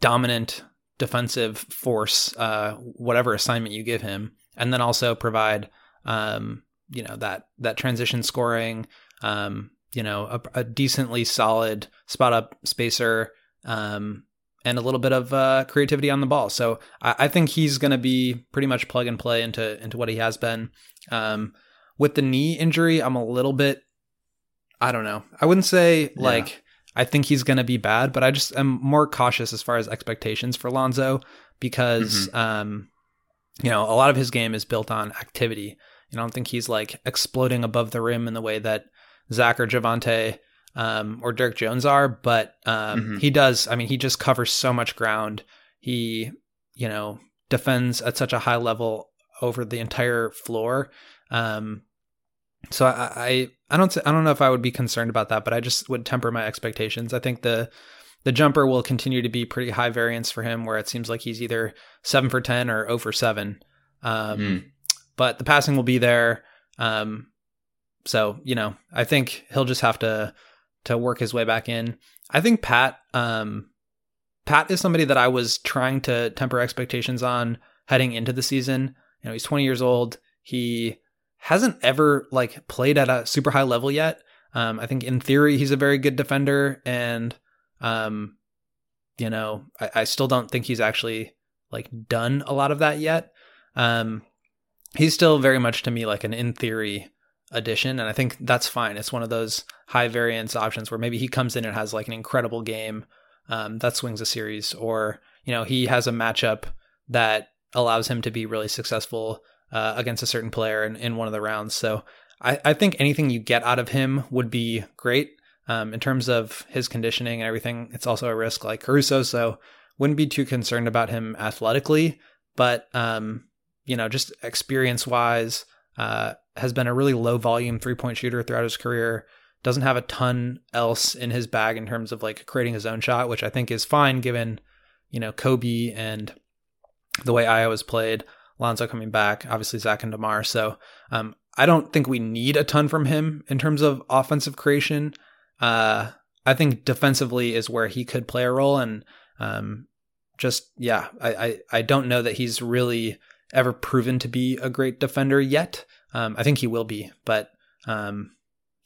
dominant defensive force, uh, whatever assignment you give him, and then also provide um, you know that that transition scoring, um, you know a, a, decently solid spot up spacer, um, and a little bit of uh, creativity on the ball. So I, I think he's going to be pretty much plug and play into into what he has been. Um, with the knee injury, I'm a little bit, I don't know. I wouldn't say yeah. like I think he's going to be bad, but I just am more cautious as far as expectations for Lonzo because, mm-hmm. um, you know, a lot of his game is built on activity. And I don't think he's like exploding above the rim in the way that Zach or Javonte um, or Derrick Jones are, but um, mm-hmm. he does. I mean, he just covers so much ground. He, you know, defends at such a high level over the entire floor. Um, so I, I, I don't, I don't know if I would be concerned about that, but I just would temper my expectations. I think the, the jumper will continue to be pretty high variance for him, where it seems like he's either seven for ten or over seven. Um, mm but the passing will be there. Um, so you know, I think he'll just have to to work his way back in. I think Pat, um, Pat is somebody that I was trying to temper expectations on heading into the season. You know, he's 20 years old. He hasn't ever like played at a super high level yet. Um, I think in theory he's a very good defender, and um, you know, I, I still don't think he's actually like done a lot of that yet. Um, he's still very much to me like an in theory addition and i think that's fine. It's one of those high variance options where maybe he comes in and has like an incredible game um, that swings a series or you know he has a matchup that allows him to be really successful uh, against a certain player in, in one of the rounds. So I, I think anything you get out of him would be great. Um, in terms of his conditioning and everything it's also a risk like caruso so wouldn't be too concerned about him athletically. But um, you know, just experience wise, uh, has been a really low volume three point shooter throughout his career. Doesn't have a ton else in his bag in terms of like creating his own shot, which I think is fine given, you know, Coby and the way Ayo's played. Lonzo coming back, obviously Zach and Demar. So um, I don't think we need a ton from him in terms of offensive creation. Uh, I think defensively is where he could play a role, and um, just yeah, I, I I don't know that he's really ever proven to be a great defender yet. Um, I think he will be, but um,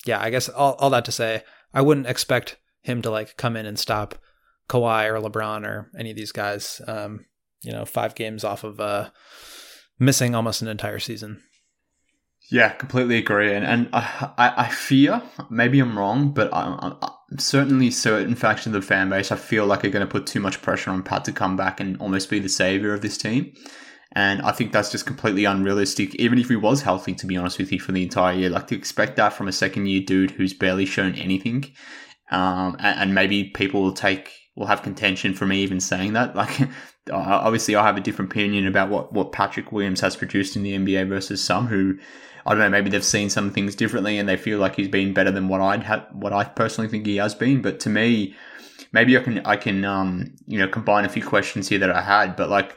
yeah, I guess all, all that to say, I wouldn't expect him to like come in and stop Kawhi or LeBron or any of these guys. Um, you know, five games off of uh, missing almost an entire season. Yeah, completely agree, and and I I fear maybe I'm wrong, but I, I, certainly certain factions of the fan base I feel like are going to put too much pressure on Pat to come back and almost be the savior of this team. And I think that's just completely unrealistic, even if he was healthy, to be honest with you, for the entire year. Like to expect that from a second year dude who's barely shown anything. Um, and, and, maybe people will take, will have contention for me even saying that. [LAUGHS] Like, obviously, I have a different opinion about what, what Patrick Williams has produced in the NBA versus some who, I don't know, maybe they've seen some things differently and they feel like he's been better than what I'd have, what I personally think he has been. But to me, maybe I can, I can, um, you know, combine a few questions here that I had, but like,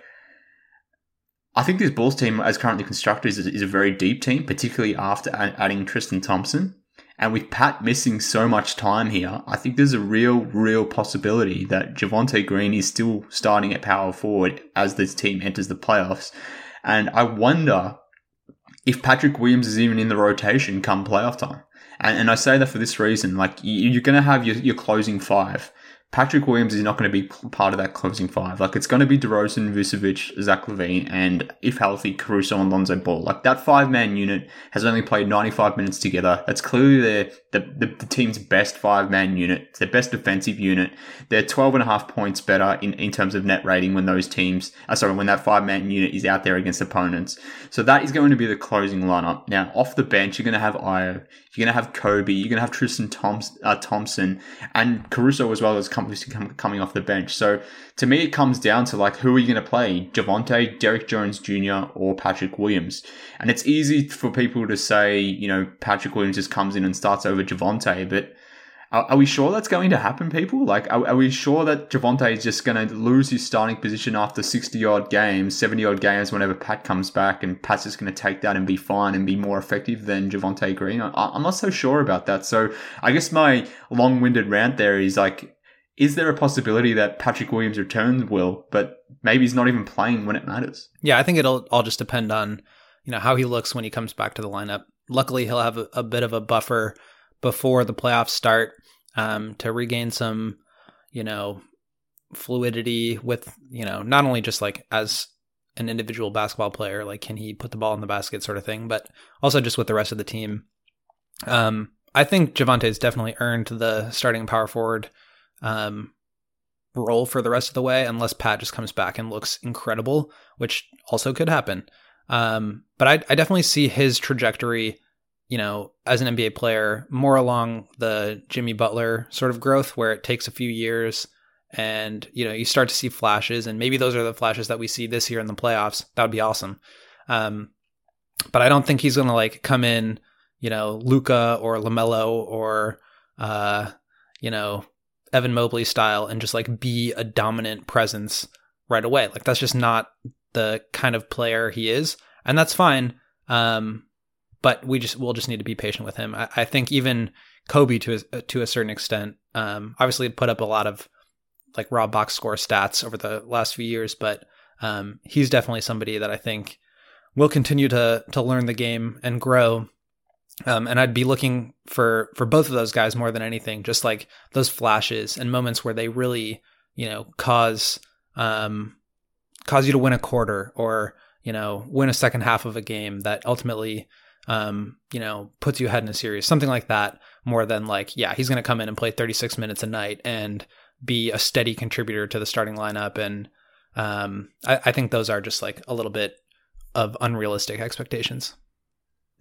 I think this Bulls team, as currently constructed, is, is a very deep team, particularly after adding Tristan Thompson. And with Pat missing so much time here, I think there's a real, real possibility that Javonte Green is still starting at power forward as this team enters the playoffs. And I wonder if Patrick Williams is even in the rotation come playoff time. And, and I say that for this reason, like you, are going to have your, your closing five, Patrick Williams is not going to be part of that closing five. Like it's going to be DeRozan, Vucevic, Zach LaVine, and if healthy, Caruso and Lonzo Ball. Like that five man unit has only played 95 minutes together. That's clearly the, the, the team's best five man unit. It's their best defensive unit. They're 12 and a half points better in, in terms of net rating when those teams, uh, sorry, when that five man unit is out there against opponents. So that is going to be the closing lineup. Now, off the bench, you're going to have Ayo, you're going to have Coby, you're going to have Tristan Thompson, uh, Thompson and Caruso as well as coming off the bench. So to me, it comes down to like, who are you going to play? Javonte, Derrick Jones Jr., or Patrick Williams? And it's easy for people to say, you know, Patrick Williams just comes in and starts over Javonte, but are, are, we sure that's going to happen, people? Like, are, are we sure that Javonte is just going to lose his starting position after 60 odd games, 70 odd games whenever Pat comes back and Pat's just going to take that and be fine and be more effective than Javonte Green? I, I'm not so sure about that. So I guess my long winded rant there is like, is there a possibility that Patrick Williams returns, Will, but maybe he's not even playing when it matters? Yeah, I think it'll all just depend on, you know, how he looks when he comes back to the lineup. Luckily, he'll have a, a bit of a buffer before the playoffs start um, to regain some, you know, fluidity with, you know, not only just like as an individual basketball player, like can he put the ball in the basket sort of thing, but also just with the rest of the team. Um, I think Javonte's definitely earned the starting power forward um, role for the rest of the way, unless Pat just comes back and looks incredible, which also could happen. Um, but I, I definitely see his trajectory you know, as an NBA player, more along the Jimmy Butler sort of growth where it takes a few years and, you know, you start to see flashes and maybe those are the flashes that we see this year in the playoffs. That would be awesome. Um, but I don't think he's to like come in, you know, Luka or LaMelo or, uh, you know, Evan Mobley style and just like be a dominant presence right away. Like that's just not the kind of player he is. And that's fine. Um, but we just we'll just need to be patient with him. I, I think even Coby to a, to a certain extent, um, obviously put up a lot of like raw box score stats over the last few years, but um, he's definitely somebody that I think will continue to to learn the game and grow. Um, and I'd be looking for for both of those guys more than anything, just like those flashes and moments where they really, you know, cause um, cause you to win a quarter or you know win a second half of a game that ultimately um, you know, puts you ahead in a series, something like that, more than like, yeah, he's going to come in and play 36 minutes a night and be a steady contributor to the starting lineup. And um, I, I think those are just like a little bit of unrealistic expectations.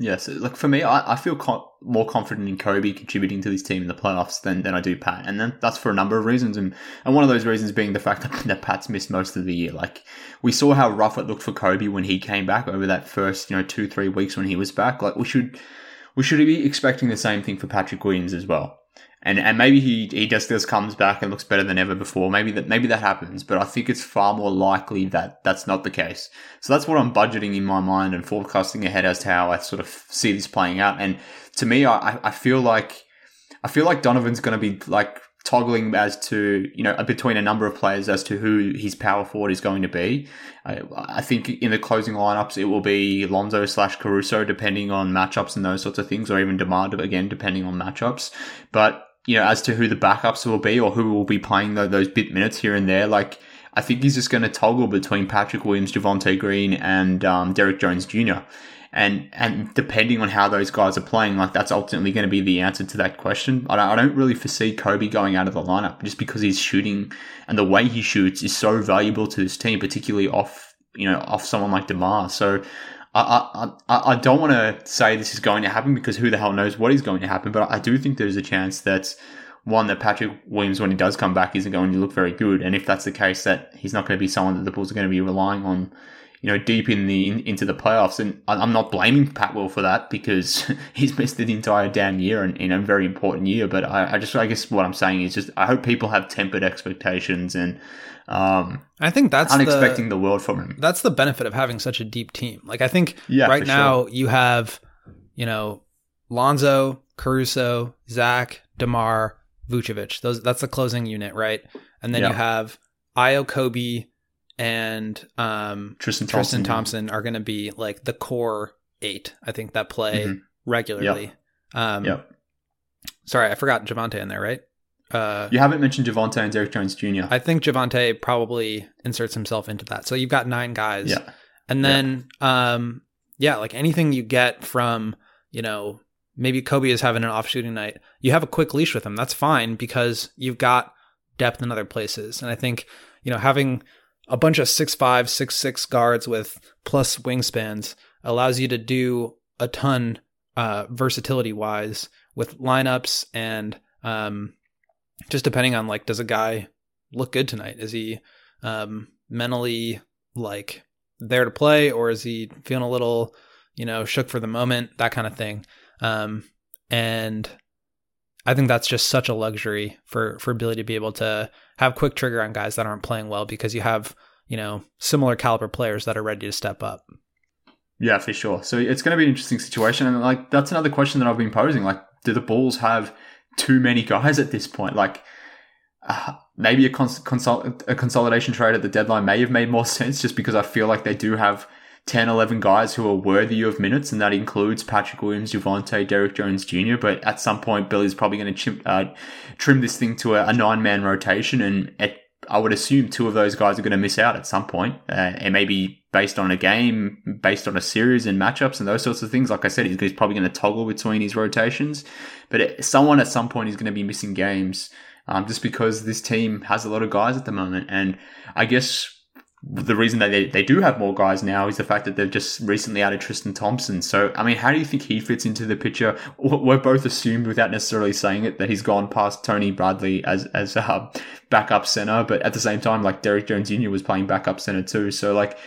Yes, like for me, I, I feel more confident in Coby contributing to this team in the playoffs than, than I do Pat, and then that's for a number of reasons, and and one of those reasons being the fact that, [LAUGHS] that Pat's missed most of the year. Like we saw how rough it looked for Coby when he came back over that first you know two three weeks when he was back. Like we should we should be expecting the same thing for Patrick Williams as well and and maybe he he just just comes back and looks better than ever before. Maybe that maybe that happens, but I think it's far more likely that that's not the case. So that's what I'm budgeting in my mind and forecasting ahead as to how I sort of see this playing out. And to me, I I feel like I feel like Donovan's going to be like toggling as to you know between a number of players as to who his power forward is going to be. I, I, think in the closing lineups it will be Lonzo slash Caruso depending on matchups and those sorts of things, or even Demar again depending on matchups. But you know, as to who the backups will be or who will be playing the, those bit minutes here and there. Like, I think he's just going to toggle between Patrick Williams, Javonte Green, and um, Derrick Jones Jr. And and depending on how those guys are playing, like that's ultimately going to be the answer to that question. I don't, I don't really foresee Coby going out of the lineup just because he's shooting and the way he shoots is so valuable to this team, particularly off you know off someone like Demar. So I, I, I don't want to say this is going to happen because who the hell knows what is going to happen, but I do think there's a chance that one that Patrick Williams, when he does come back, isn't going to look very good, and if that's the case, that he's not going to be someone that the Bulls are going to be relying on, you know, deep in the in, into the playoffs. And I'm not blaming Pat Will for that because [LAUGHS] he's missed the entire damn year and in a very important year. But I, I just, I guess, what I'm saying is just I hope people have tempered expectations and um, I think that's unexpecting the, the, world from him. That's the benefit of having such a deep team. Like I think yeah, right now sure. you have, you know, Lonzo, Caruso, Zach, Demar, Vucevic. Those that's the closing unit, right? And then yeah. you have Ayo Coby and um, Tristan Thompson, Tristan Thompson are going to be like the core eight. I think that play mm-hmm. regularly. Yep. Um, yep. Sorry, I forgot Javonte in there, right? Uh, You haven't mentioned Javonte and Derrick Jones Jr. I think Javonte probably inserts himself into that. So you've got nine guys. yeah. And then, um, yeah, like anything you get from, you know, maybe Coby is having an off shooting night, you have a quick leash with him. That's fine because you've got depth in other places. And I think, you know, having a bunch of six five, six six guards with plus wingspans allows you to do a ton, uh, versatility wise with lineups and, um, just depending on like, does a guy look good tonight? Is he, um, mentally like there to play or is he feeling a little you know shook for the moment that kind of thing um, and i think that's just such a luxury for for billy to be able to have quick trigger on guys that aren't playing well because you have you know similar caliber players that are ready to step up Yeah, for sure. So it's going to be an interesting situation, and like that's another question that I've been posing. Like, do the Bulls have too many guys at this point? Like, uh, maybe a, cons- consol- a consolidation trade at the deadline may have made more [LAUGHS] sense, just because I feel like they do have 10, 11 guys who are worthy of minutes, and that includes Patrick Williams, Javonte, Derrick Jones Jr. But at some point, Billy's probably going to uh, trim this thing to a, a nine man rotation, and I would assume two of those guys are going to miss out at some point. Uh, and maybe based on a game, based on a series and matchups and those sorts of things. Like I said, he's, probably going to toggle between his rotations. But it, someone at some point is going to be missing games um, just because this team has a lot of guys at the moment. And I guess the reason that they, they do have more guys now is the fact that they've just recently added Tristan Thompson. So, I mean, how do you think he fits into the picture? We're both assumed without necessarily saying it that he's gone past Tony Bradley as, as a uh, backup center. But at the same time, like Derrick Jones Jr. was playing backup center too. So, like,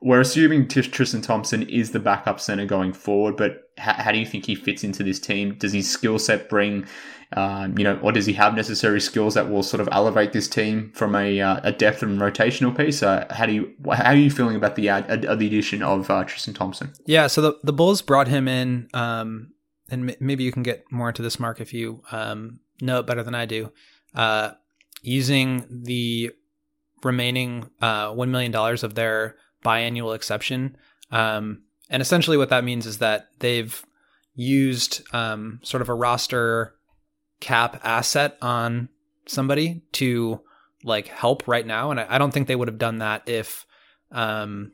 we're assuming Tristan Thompson is the backup center going forward, but how, how do you think he fits into this team? Does his skill set bring, um, you know, or does he have necessary skills that will sort of elevate this team from a, uh, a depth and rotational piece? Uh, how do you how are you feeling about the ad, the addition of uh, Tristan Thompson? Yeah, so the the Bulls brought him in, um, and m- maybe you can get more into this, Mark, if you um, know it better than I do. Uh, using the remaining uh, one million dollars of their biannual exception. Um, and essentially, what that means is that they've used um, sort of a roster cap asset on somebody to like help right now. And I, I don't think they would have done that if um,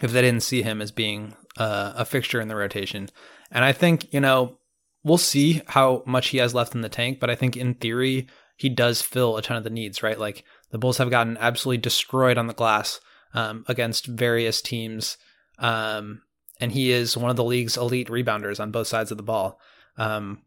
if they didn't see him as being uh, a fixture in the rotation. And I think you know we'll see how much he has left in the tank, but I think in theory he does fill a ton of the needs. Right, like the Bulls have gotten absolutely destroyed on the glass um, against various teams. Um, and he is one of the league's elite rebounders on both sides of the ball. Um,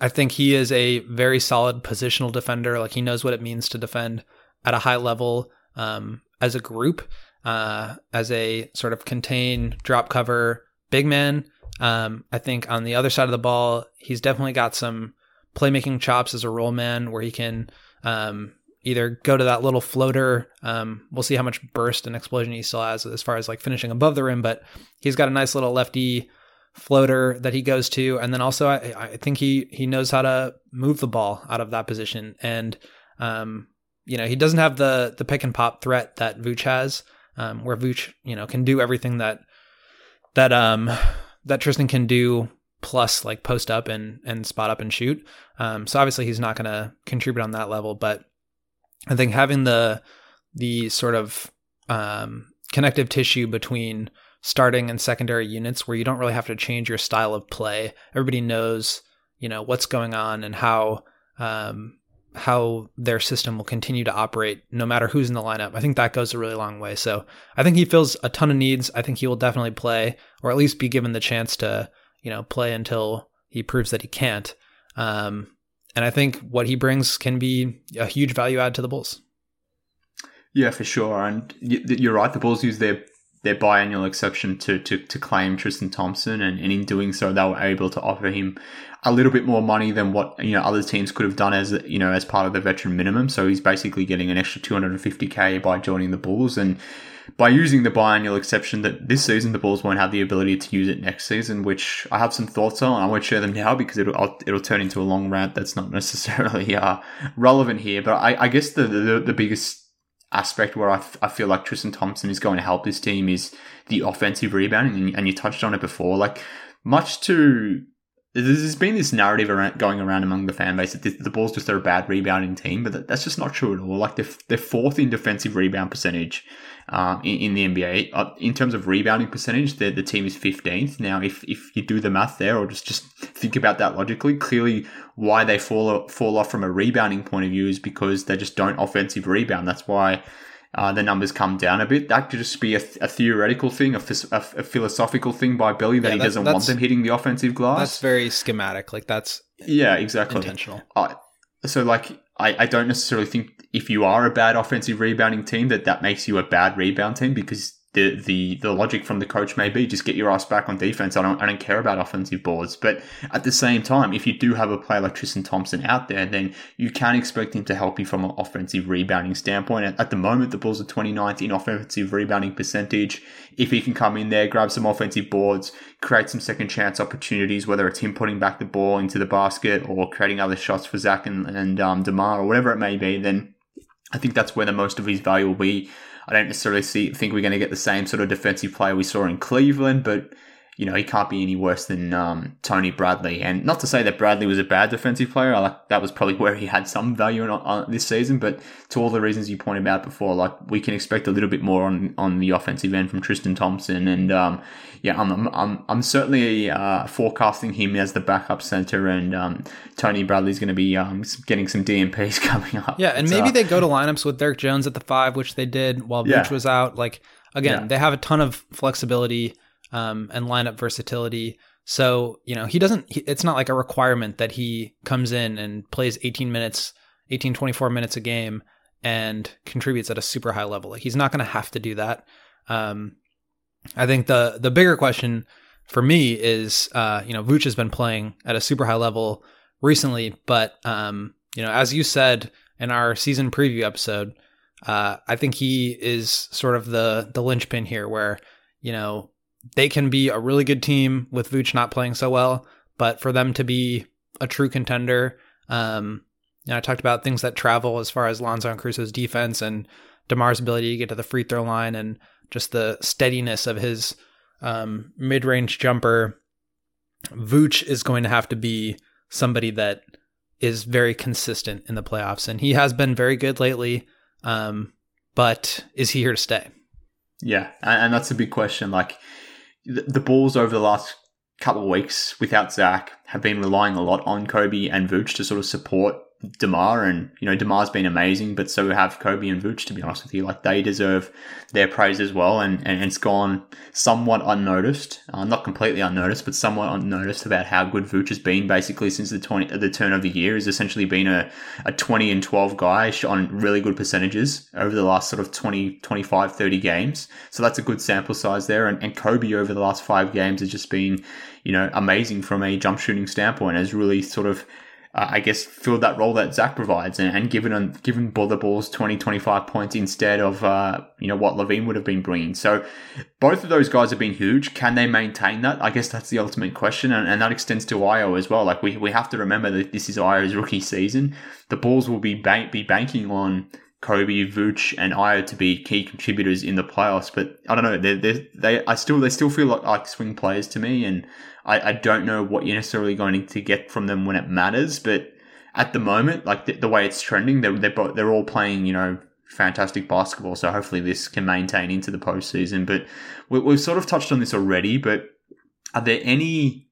I think he is a very solid positional defender. Like he knows what it means to defend at a high level um, as a group, uh, as a sort of contain, drop cover big man. Um, I think on the other side of the ball, he's definitely got some playmaking chops as a role man where he can um, either go to that little floater. Um, we'll see how much burst and explosion he still has as far as like finishing above the rim, but he's got a nice little lefty floater that he goes to, and then also I, I think he he knows how to move the ball out of that position, and um, you know he doesn't have the the pick and pop threat that Vooch has, um, where Vooch you know can do everything that that um that Tristan can do plus like post up and and spot up and shoot. Um, so obviously he's not going to contribute on that level, but I think having the the sort of um, connective tissue between starting and secondary units, where you don't really have to change your style of play, everybody knows you know what's going on and how um, how their system will continue to operate no matter who's in the lineup. I think that goes a really long way. So I think he fills a ton of needs. I think he will definitely play, or at least be given the chance to you know play until he proves that he can't. Um, and I think what he brings can be a huge value add to the Bulls. Yeah, for sure. And you're right. The Bulls use their their biannual exception to, to, to claim Tristan Thompson, and, and in doing so, they were able to offer him a little bit more money than what you know other teams could have done as you know as part of the veteran minimum. So he's basically getting an extra 250k by joining the Bulls, and by using the biannual exception that this season the Bulls won't have the ability to use it next season, which I have some thoughts on. I won't share them now because it'll it'll turn into a long rant that's not [LAUGHS] necessarily uh, relevant here. But I, I guess the, the the biggest aspect where I, f- I feel like Tristan Thompson is going to help this team is the offensive rebounding, and, and you touched on it before. Like much to there's been this narrative around, going around among the fan base that the, the Bulls just are a bad rebounding team, but that, that's just not true at all. Like they're, they're fourth in defensive rebound percentage um, in, in, the NBA. Uh, in terms of rebounding percentage, the, the team is 15th. Now, if, if you do the math there or just, just think about that logically, clearly why they fall, fall off from a rebounding point of view is because they just don't offensive rebound. That's why uh, the numbers come down a bit. That could just be a, a theoretical thing, a, philosophical thing by Billy that yeah, he doesn't want them hitting the offensive glass. That's very schematic. Like that's yeah, exactly intentional. Uh, so like I, I don't necessarily think if you are a bad offensive rebounding team that that makes you a bad rebound team because the the the logic from the coach may be just get your ass back on defense. I don't I don't care about offensive boards. But at the same time, if you do have a player like Tristan Thompson out there, then you can expect him to help you from an offensive rebounding standpoint. At, the moment, the Bulls are 29th in offensive rebounding percentage. If he can come in there, grab some offensive boards, create some second chance opportunities, whether it's him putting back the ball into the basket or creating other shots for Zach and, and um, DeMar or whatever it may be, then I think that's where the most of his value will be. I don't necessarily see think we're going to get the same sort of defensive player we saw in Cleveland, but you know, he can't be any worse than um, Tony Bradley. And not to say that Bradley was a bad defensive player. Like that was probably [LAUGHS] where he had some value on, on, this season. But to all the reasons you pointed out before, like we can expect a little bit more on on the offensive end from Tristan Thompson. And um, yeah, I'm, I'm I'm, I'm certainly uh, forecasting him as the backup center, and um, Tony Bradley's going to be um, getting some DNPs [LAUGHS] coming up. Yeah, and maybe uh, they go to lineups with Derrick Jones at the five, which they did while yeah. was out. Like again, yeah. they have a ton of flexibility um, and lineup versatility. So, you know, he doesn't, it's not like a requirement that he comes in and plays 18 minutes, 18, 24 minutes a game and contributes at a super high level. Like he's not going to have to do that. Um, I think the, the bigger question for me is, uh, you know, Vooch has been playing at a super high level recently, but, um, you know, as you said in our season preview episode, uh, I think he is sort of the the linchpin here, where you know they can be a really good team with Vooch not playing so well, but for them to be a true contender, um, you know, I talked about things that travel as far as Lonzo and Caruso's defense and DeMar's ability to get to the free throw line and just the steadiness of his um, mid range jumper. Vooch is going to have to be somebody that is very consistent in the playoffs, and he has been very good lately. Um, but is he here to stay? Yeah, and that's a big question. Like the Bulls over the last couple of weeks without Zach have been relying a lot on Coby and Vooch to sort of support DeMar, and you know DeMar's been amazing, but so have Coby and Vooch. To be honest with you, like they deserve their praise as well, and and it's gone somewhat unnoticed, uh, not completely unnoticed, but somewhat unnoticed about how good Vooch has been basically since the twenty the turn of the year. Has essentially been a, a twenty and twelve guy on really good percentages over the last sort of 20, 25, 30 games. So that's a good sample size there, and, and Kobe over the last five games has just been you know amazing from a jump shooting standpoint. Has really sort of uh, I guess, filled that role that Zach provides and, and given given the Bulls 20, 25 points instead of, uh, you know, what LaVine would have been bringing. So both of those guys have been huge. Can they maintain that? I guess that's the ultimate question. And, and that extends to Ayo as well. Like we, we have to remember that this is Ayo's rookie season. The Bulls will be bank, be banking on Coby, Vooch, and Ayo to be key contributors in the playoffs. But I don't know. They they they I still they still feel like, like swing players to me, and I, I don't know what you're necessarily going to get from them when it matters, but at the moment, like the, the way it's trending, they're they're, they're all playing, you know, fantastic basketball. So hopefully this can maintain into the postseason. But we, we've sort of touched on this already. But are there any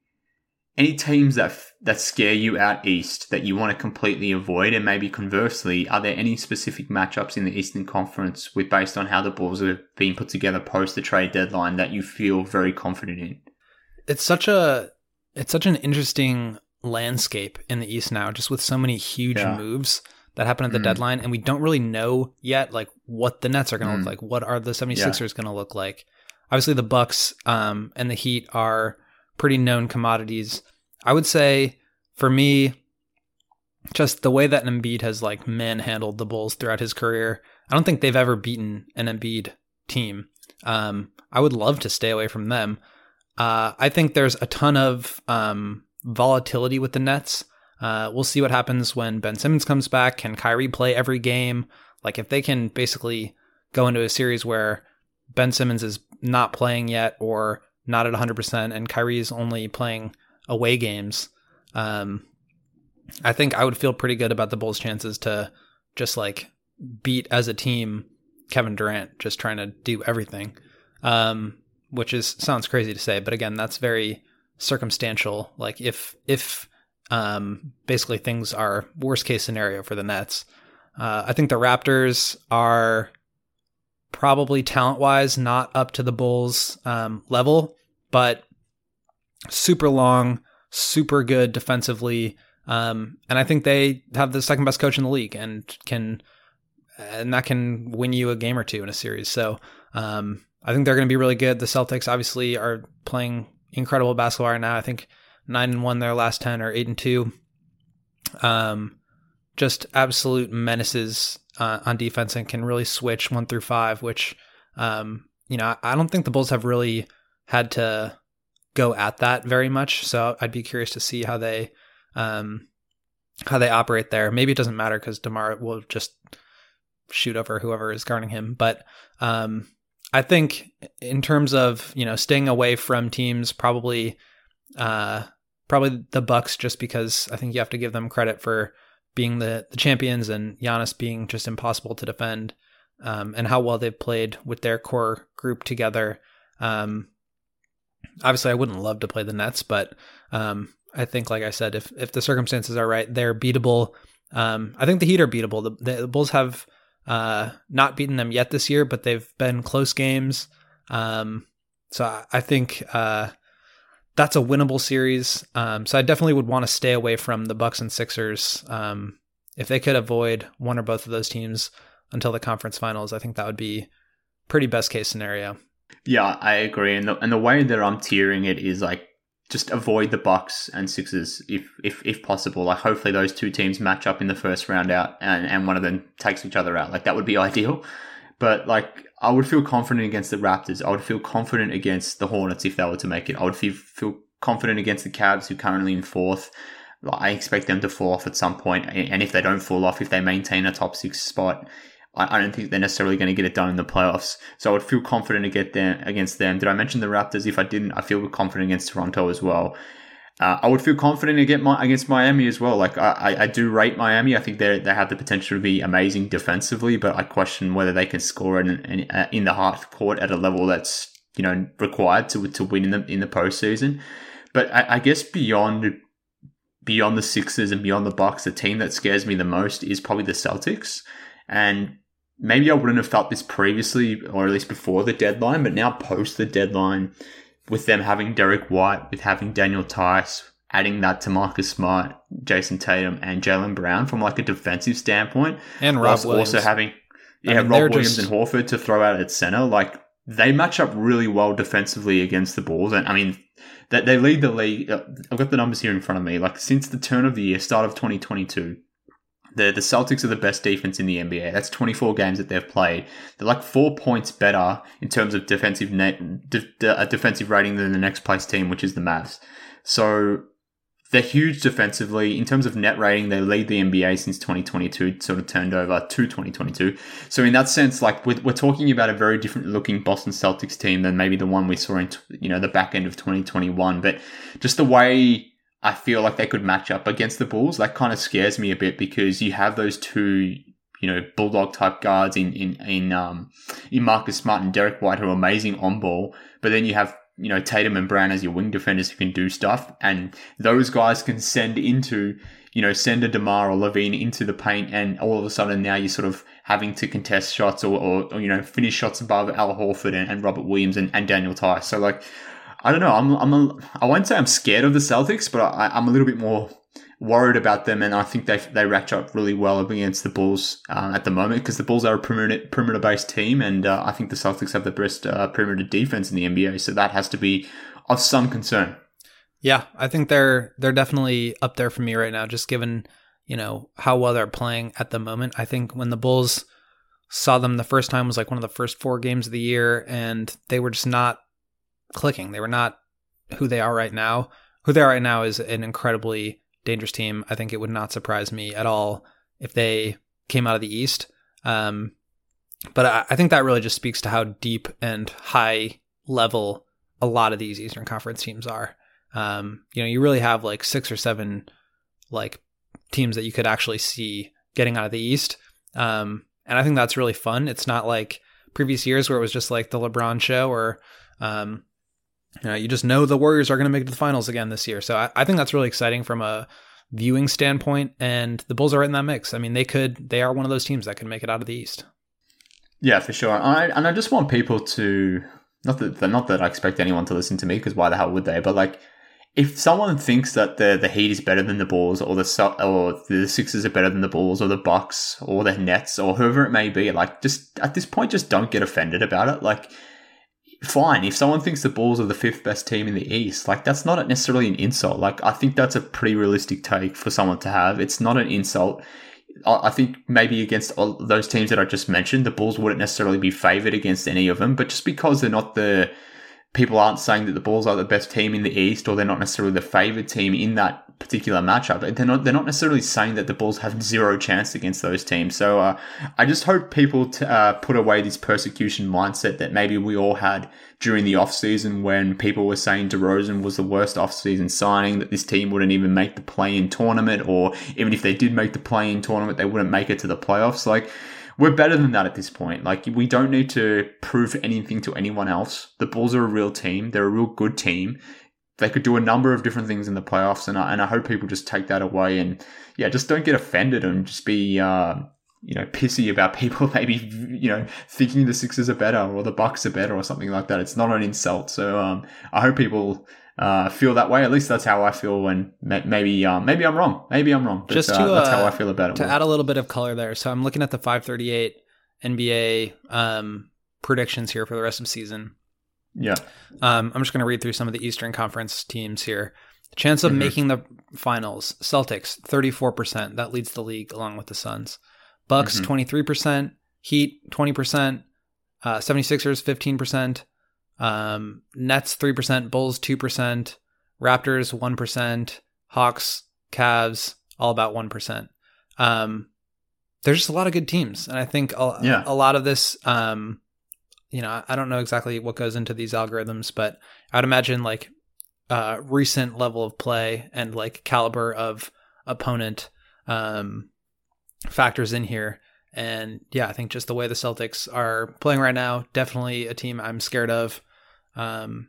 any teams that that scare you out east that you want to completely avoid, and maybe conversely, are there any specific matchups in the Eastern Conference with based on how the Bulls are being put together post the trade deadline that you feel very confident in? it's such a it's such an interesting landscape in the East now, just with so many huge yeah. moves that happen at the mm. deadline, and we don't really know yet like what the Nets are going to mm. look like. What are the 76ers yeah. going to look like? Obviously, the Bucks um, and the Heat are pretty known commodities. I would say for me, just the way that Embiid has like manhandled the Bulls throughout his career, I don't think they've ever beaten an Embiid team. Um, I would love to stay away from them. Uh, I think there's a ton of um, volatility with the Nets. Uh, we'll see what happens when Ben Simmons comes back. Can Kyrie play every game? Like, if they can basically go into a series where Ben Simmons is not playing yet or not at 100% and Kyrie is only playing away games, um, I think I would feel pretty good about the Bulls' chances to just like beat as a team Kevin Durant, just trying to do everything. Um, which is sounds crazy to say, but again, that's very circumstantial. Like if if um, basically things are worst case scenario for the Nets. Uh, I think the Raptors are probably talent wise not up to the Bulls um, level, but super long, super good defensively. Um, and I think they have the second best coach in the league and can, and that can win you a game or two in a series. So um, I think they're going to be really good. The Celtics obviously are playing incredible basketball right now. I think nine and one their last ten or eight and two. Um, just absolute menaces uh, on defense and can really switch one through five. Which, um, you know, I don't think the Bulls have really had to go at that very much. So I'd be curious to see how they, um, how they operate there. Maybe it doesn't matter because Demar will just shoot over whoever is guarding him. But um, I think in terms of you know staying away from teams, probably uh, probably the Bucks, just because I think you have to give them credit for being the the champions and Giannis being just impossible to defend, um, and how well they've played with their core group together. Um, obviously, I wouldn't love to play the Nets, but um, I think, like I said, if if the circumstances are right, they're beatable. Um, I think the Heat are beatable. The, the Bulls have uh, not beaten them yet this year, but they've been close games. Um, so I think uh, that's a winnable series. Um, so I definitely would want to stay away from the Bucks and Sixers. Um, if they could avoid one or both of those teams until the conference finals, I think that would be pretty best case scenario. Yeah, I agree. And the, and the way that I'm tiering it is like just avoid the Bucks and Sixers if if if possible. Like hopefully those two teams match up in the first round out and, and one of them takes each other out. Like that would be [LAUGHS] ideal. But like I would feel confident against the Raptors. I would feel confident against the Hornets if they were to make it. I would feel feel confident against the Cavs who currently in fourth. I expect them to fall off at some point. and if they don't fall off, if they maintain a top six spot, I, I don't think they're necessarily going to get it done in the playoffs. So I would feel confident to get them against them. Did I mention the Raptors? If I didn't, I feel confident against Toronto as well. Uh, I would feel confident against Miami as well. Like I, I do rate Miami. I think they they have the potential to be amazing defensively, but I question whether they can score in in, uh, in the half court at a level that's you know required to to win in the in the postseason. But I, I guess beyond beyond the Sixers and beyond the Bucks, the team that scares me the most is probably the Celtics. And maybe I wouldn't have felt this previously, or at least before the deadline, but now post the deadline, with them having Derrick White, with having Daniel Theis, adding that to Marcus Smart, Jayson Tatum, and Jaylen Brown from like a defensive standpoint, and Rob Williams. also having yeah I mean, Rob Williams just... and Horford to throw out at center, like they match up really well defensively against the Bulls, and I mean. That they lead the league. I've got the numbers here in front of me. Like since the turn of the year, start of 2022, the the Celtics are the best defense in the NBA. That's 24 games that they've played. They're like four points better in terms of defensive net de, de, defensive rating than the next place team, which is the Mavs. So they're huge defensively. In terms of net rating, they lead the NBA since 2022, sort of turned over to 2022. So in that sense, like we're, we're talking about a very different looking Boston Celtics team than maybe the one we saw in, you know, the back end of 2021. But just the way I feel like they could match up against the Bulls. That kind of scares me a bit because you have those two, you know, bulldog type guards in in in um in Marcus Smart and Derrick White who are amazing on ball, but then you have you know Tatum and Brown as your wing defenders who can do stuff, and those guys can send into you know send a Demar or LaVine into the paint, and all of a sudden now you're sort of having to contest shots or, or, or you know finish shots above Al Horford and, and Robert Williams and, and Daniel Theis. So like I don't know. I'm I'm a, I won't say I'm scared of the Celtics, but I, I'm a little bit more worried about them, and I think they they match up really well against the Bulls uh, at the moment because the Bulls are a perimeter perimeter based team, and uh, I think the Celtics have the best uh, perimeter defense in the NBA, so that has to be of some concern. Yeah, I think they're they're definitely up there for me right now, just given you know how well they're playing at the moment. I think when the Bulls saw them the first time was like one of the first four games of the year, and they were just not clicking. They were not who they are right now. Who they are right now is an incredibly dangerous team. I think it would not surprise me at all if they came out of the East. Um, but I, I think that really just speaks to how deep and high level a lot of these Eastern Conference teams are. um, you know, you really have like six or seven like teams that you could actually see getting out of the East. Um, and I think that's really fun. It's not like previous years where it was just like the LeBron show or, um, you you just know the Warriors are going to make it to the finals again this year. So I, I think that's really exciting from a viewing standpoint. And the Bulls are right in that mix. I mean, they could, they are one of those teams that can make it out of the East. Yeah, for sure. I, and I just want people to not that not that I expect anyone to listen to me because why the hell would they? But like, if someone thinks that the the Heat is better than the Bulls, or the or the Sixers are better than the Bulls, or the Bucks, or the Nets, or whoever it may be, like, just at this point, just don't get offended about it. Like, fine, if someone thinks the Bulls are the fifth best team in the East, like, that's not necessarily an insult. Like, I think that's a pretty realistic take for someone to have. It's not an insult. I think maybe against those teams that I just mentioned, the Bulls wouldn't necessarily be favored against any of them, but just because they're not the people aren't saying that the Bulls are the best team in the East or they're not necessarily the favored team in that particular matchup. They're not they're not necessarily saying that the Bulls have zero chance against those teams. So uh, I just hope people to, uh, put away this persecution mindset that maybe we all had during the offseason when people were saying DeRozan was the worst offseason signing, that this team wouldn't even make the play-in tournament, or even if they did make the play-in tournament, they wouldn't make it to the playoffs. Like we're better than that at this point. Like we don't need to prove anything to anyone else. The Bulls are a real team. They're a real good team. They could do a number of different things in the playoffs, and I, and I hope people just take that away and yeah, just don't get offended and just be uh, you know pissy about [LAUGHS] people maybe you know thinking the Sixers are better or the Bucks are better or something like that. It's not an insult. So um, I hope people uh, feel that way. At least that's how I feel. When maybe um, maybe I'm wrong. Maybe I'm wrong. But, Just to, uh, that's how uh, I feel about it. To add a little bit of color there, so I'm looking at the 538 NBA um, predictions here for the rest of the season. Yeah. Um, I'm just going to read through some of the Eastern Conference teams here. Chance of Mhm. making the finals: Celtics 34%. That leads the league along with the Suns. Bucks Mhm. 23%. Heat 20%. Uh, 76ers 15%. Um, Nets 3%. Bulls 2%. Raptors 1%. Hawks, Cavs, all about 1%. Um, there's just a lot of good teams. And I think a, Yeah. a lot of this, um, you know, I don't know exactly what goes into these algorithms, but I'd imagine like uh, recent level of play and like caliber of opponent um, factors in here. And yeah, I think just the way the Celtics are playing right now, definitely a team I'm scared of. Um,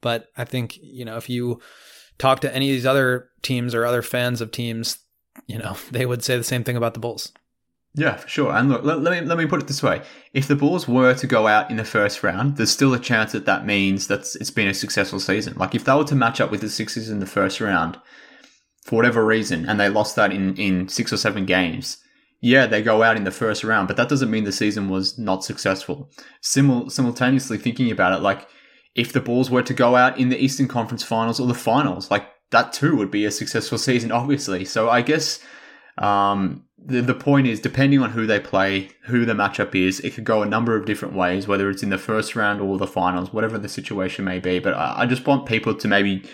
but I think, you know, if you talk to any of these other teams or other fans of teams, you know, [LAUGHS] they would say the same thing about the Bulls. Yeah, for sure. And look, let, let, me let me put it this way: if the Bulls were to go out in the first round, there's still a chance that that means that it's been a successful season. Like if they were to match up with the Sixers in the first round, for whatever reason, and they lost that in in six or seven games, yeah, they go out in the first round, but that doesn't mean the season was not successful. Simul- simultaneously thinking about it, like if the Bulls were to go out in the Eastern Conference Finals or the Finals, like that too would be a successful season, obviously. So I guess um, the the point is, depending on who they play, who the matchup is, it could go a number of different ways, whether it's in the first round or the finals, whatever the situation may be. But I, I just want people to maybe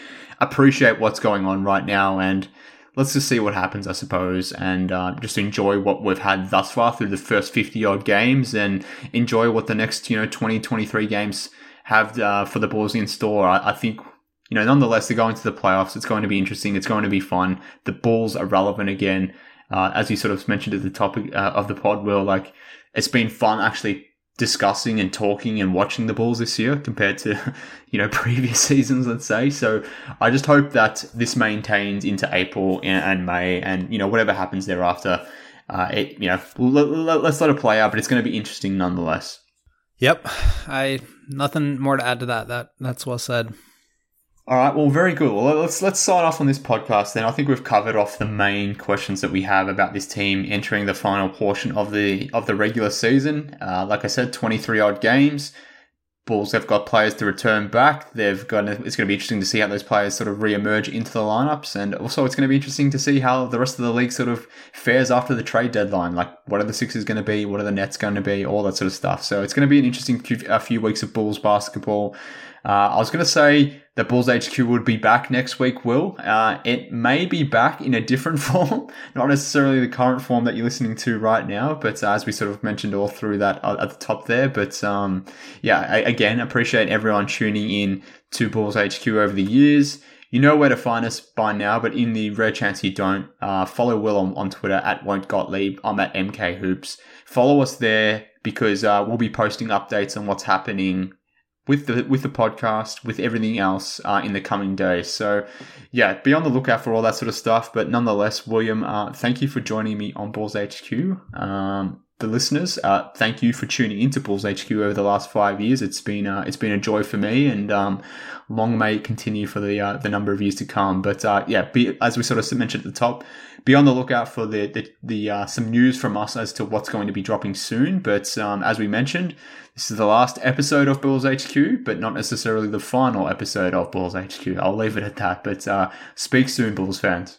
appreciate what's going on right now and let's just see what happens, I suppose, and uh, just enjoy what we've had thus far through the first 50 odd games and enjoy what the next, you know, 20, 23 games have uh, for the Bulls in store. I, I think, you know, nonetheless, they're going to the playoffs. It's going to be interesting. It's going to be fun. The Bulls are relevant again. Uh, as you sort of mentioned at the topic uh, of the pod, Will, like, it's been fun actually discussing and talking and watching the Bulls this year compared to, [LAUGHS] you know, [LAUGHS] previous seasons, let's say. So I just hope that this maintains into April and, May and, you know, whatever happens thereafter, uh, it, you know, let, let's let it play out, but it's going to be interesting nonetheless. Yep. I nothing more to add to that. That that's well said. All right, well, very good. Well, let's let's sign off on this podcast. Then I think we've covered off the main questions that we have about this team entering the final portion of the of the regular season. Uh, like I said, twenty three odd games. Bulls have got players to return back. They've got it's going to be interesting to see how those players sort of re-emerge into the lineups, and also it's going to be interesting to see how the rest of the league sort of fares after the trade deadline. Like, what are the Sixers going to be? What are the Nets going to be? All that sort of stuff. So it's going to be an interesting few, a few weeks of Bulls basketball. Uh, I was going to say that Bulls HQ would be back next week, Will. Uh, it may be back in a different [LAUGHS] form, not necessarily the current form that you're listening to right now, but as we sort of mentioned all through that uh, at the top there. But um, yeah, I, again, appreciate everyone tuning in to Bulls HQ over the years. you know where to find us by now, but in the rare chance you don't, uh, follow Will on, on Twitter at Won't Got Gottlieb. I'm at MK Hoops. Follow us there because uh, we'll be posting updates on what's happening with the with the podcast, with everything else uh, in the coming days. So, yeah, be on the lookout for all that sort of stuff. But nonetheless, William, uh, thank you for joining me on Bulls HQ. Um, the listeners, uh, thank you for tuning into Bulls HQ over the last five years. It's been uh, it's been a joy for me, and um, long may it continue for the uh, the number of years to come. But uh, yeah, be, as we sort of mentioned at the top, be on the lookout for the the, the uh, some news from us as to what's going to be dropping soon. But um, as we mentioned, this is the last episode of Bulls HQ, but not necessarily the final episode of Bulls HQ. I'll leave it at that. But uh, speak soon, Bulls fans.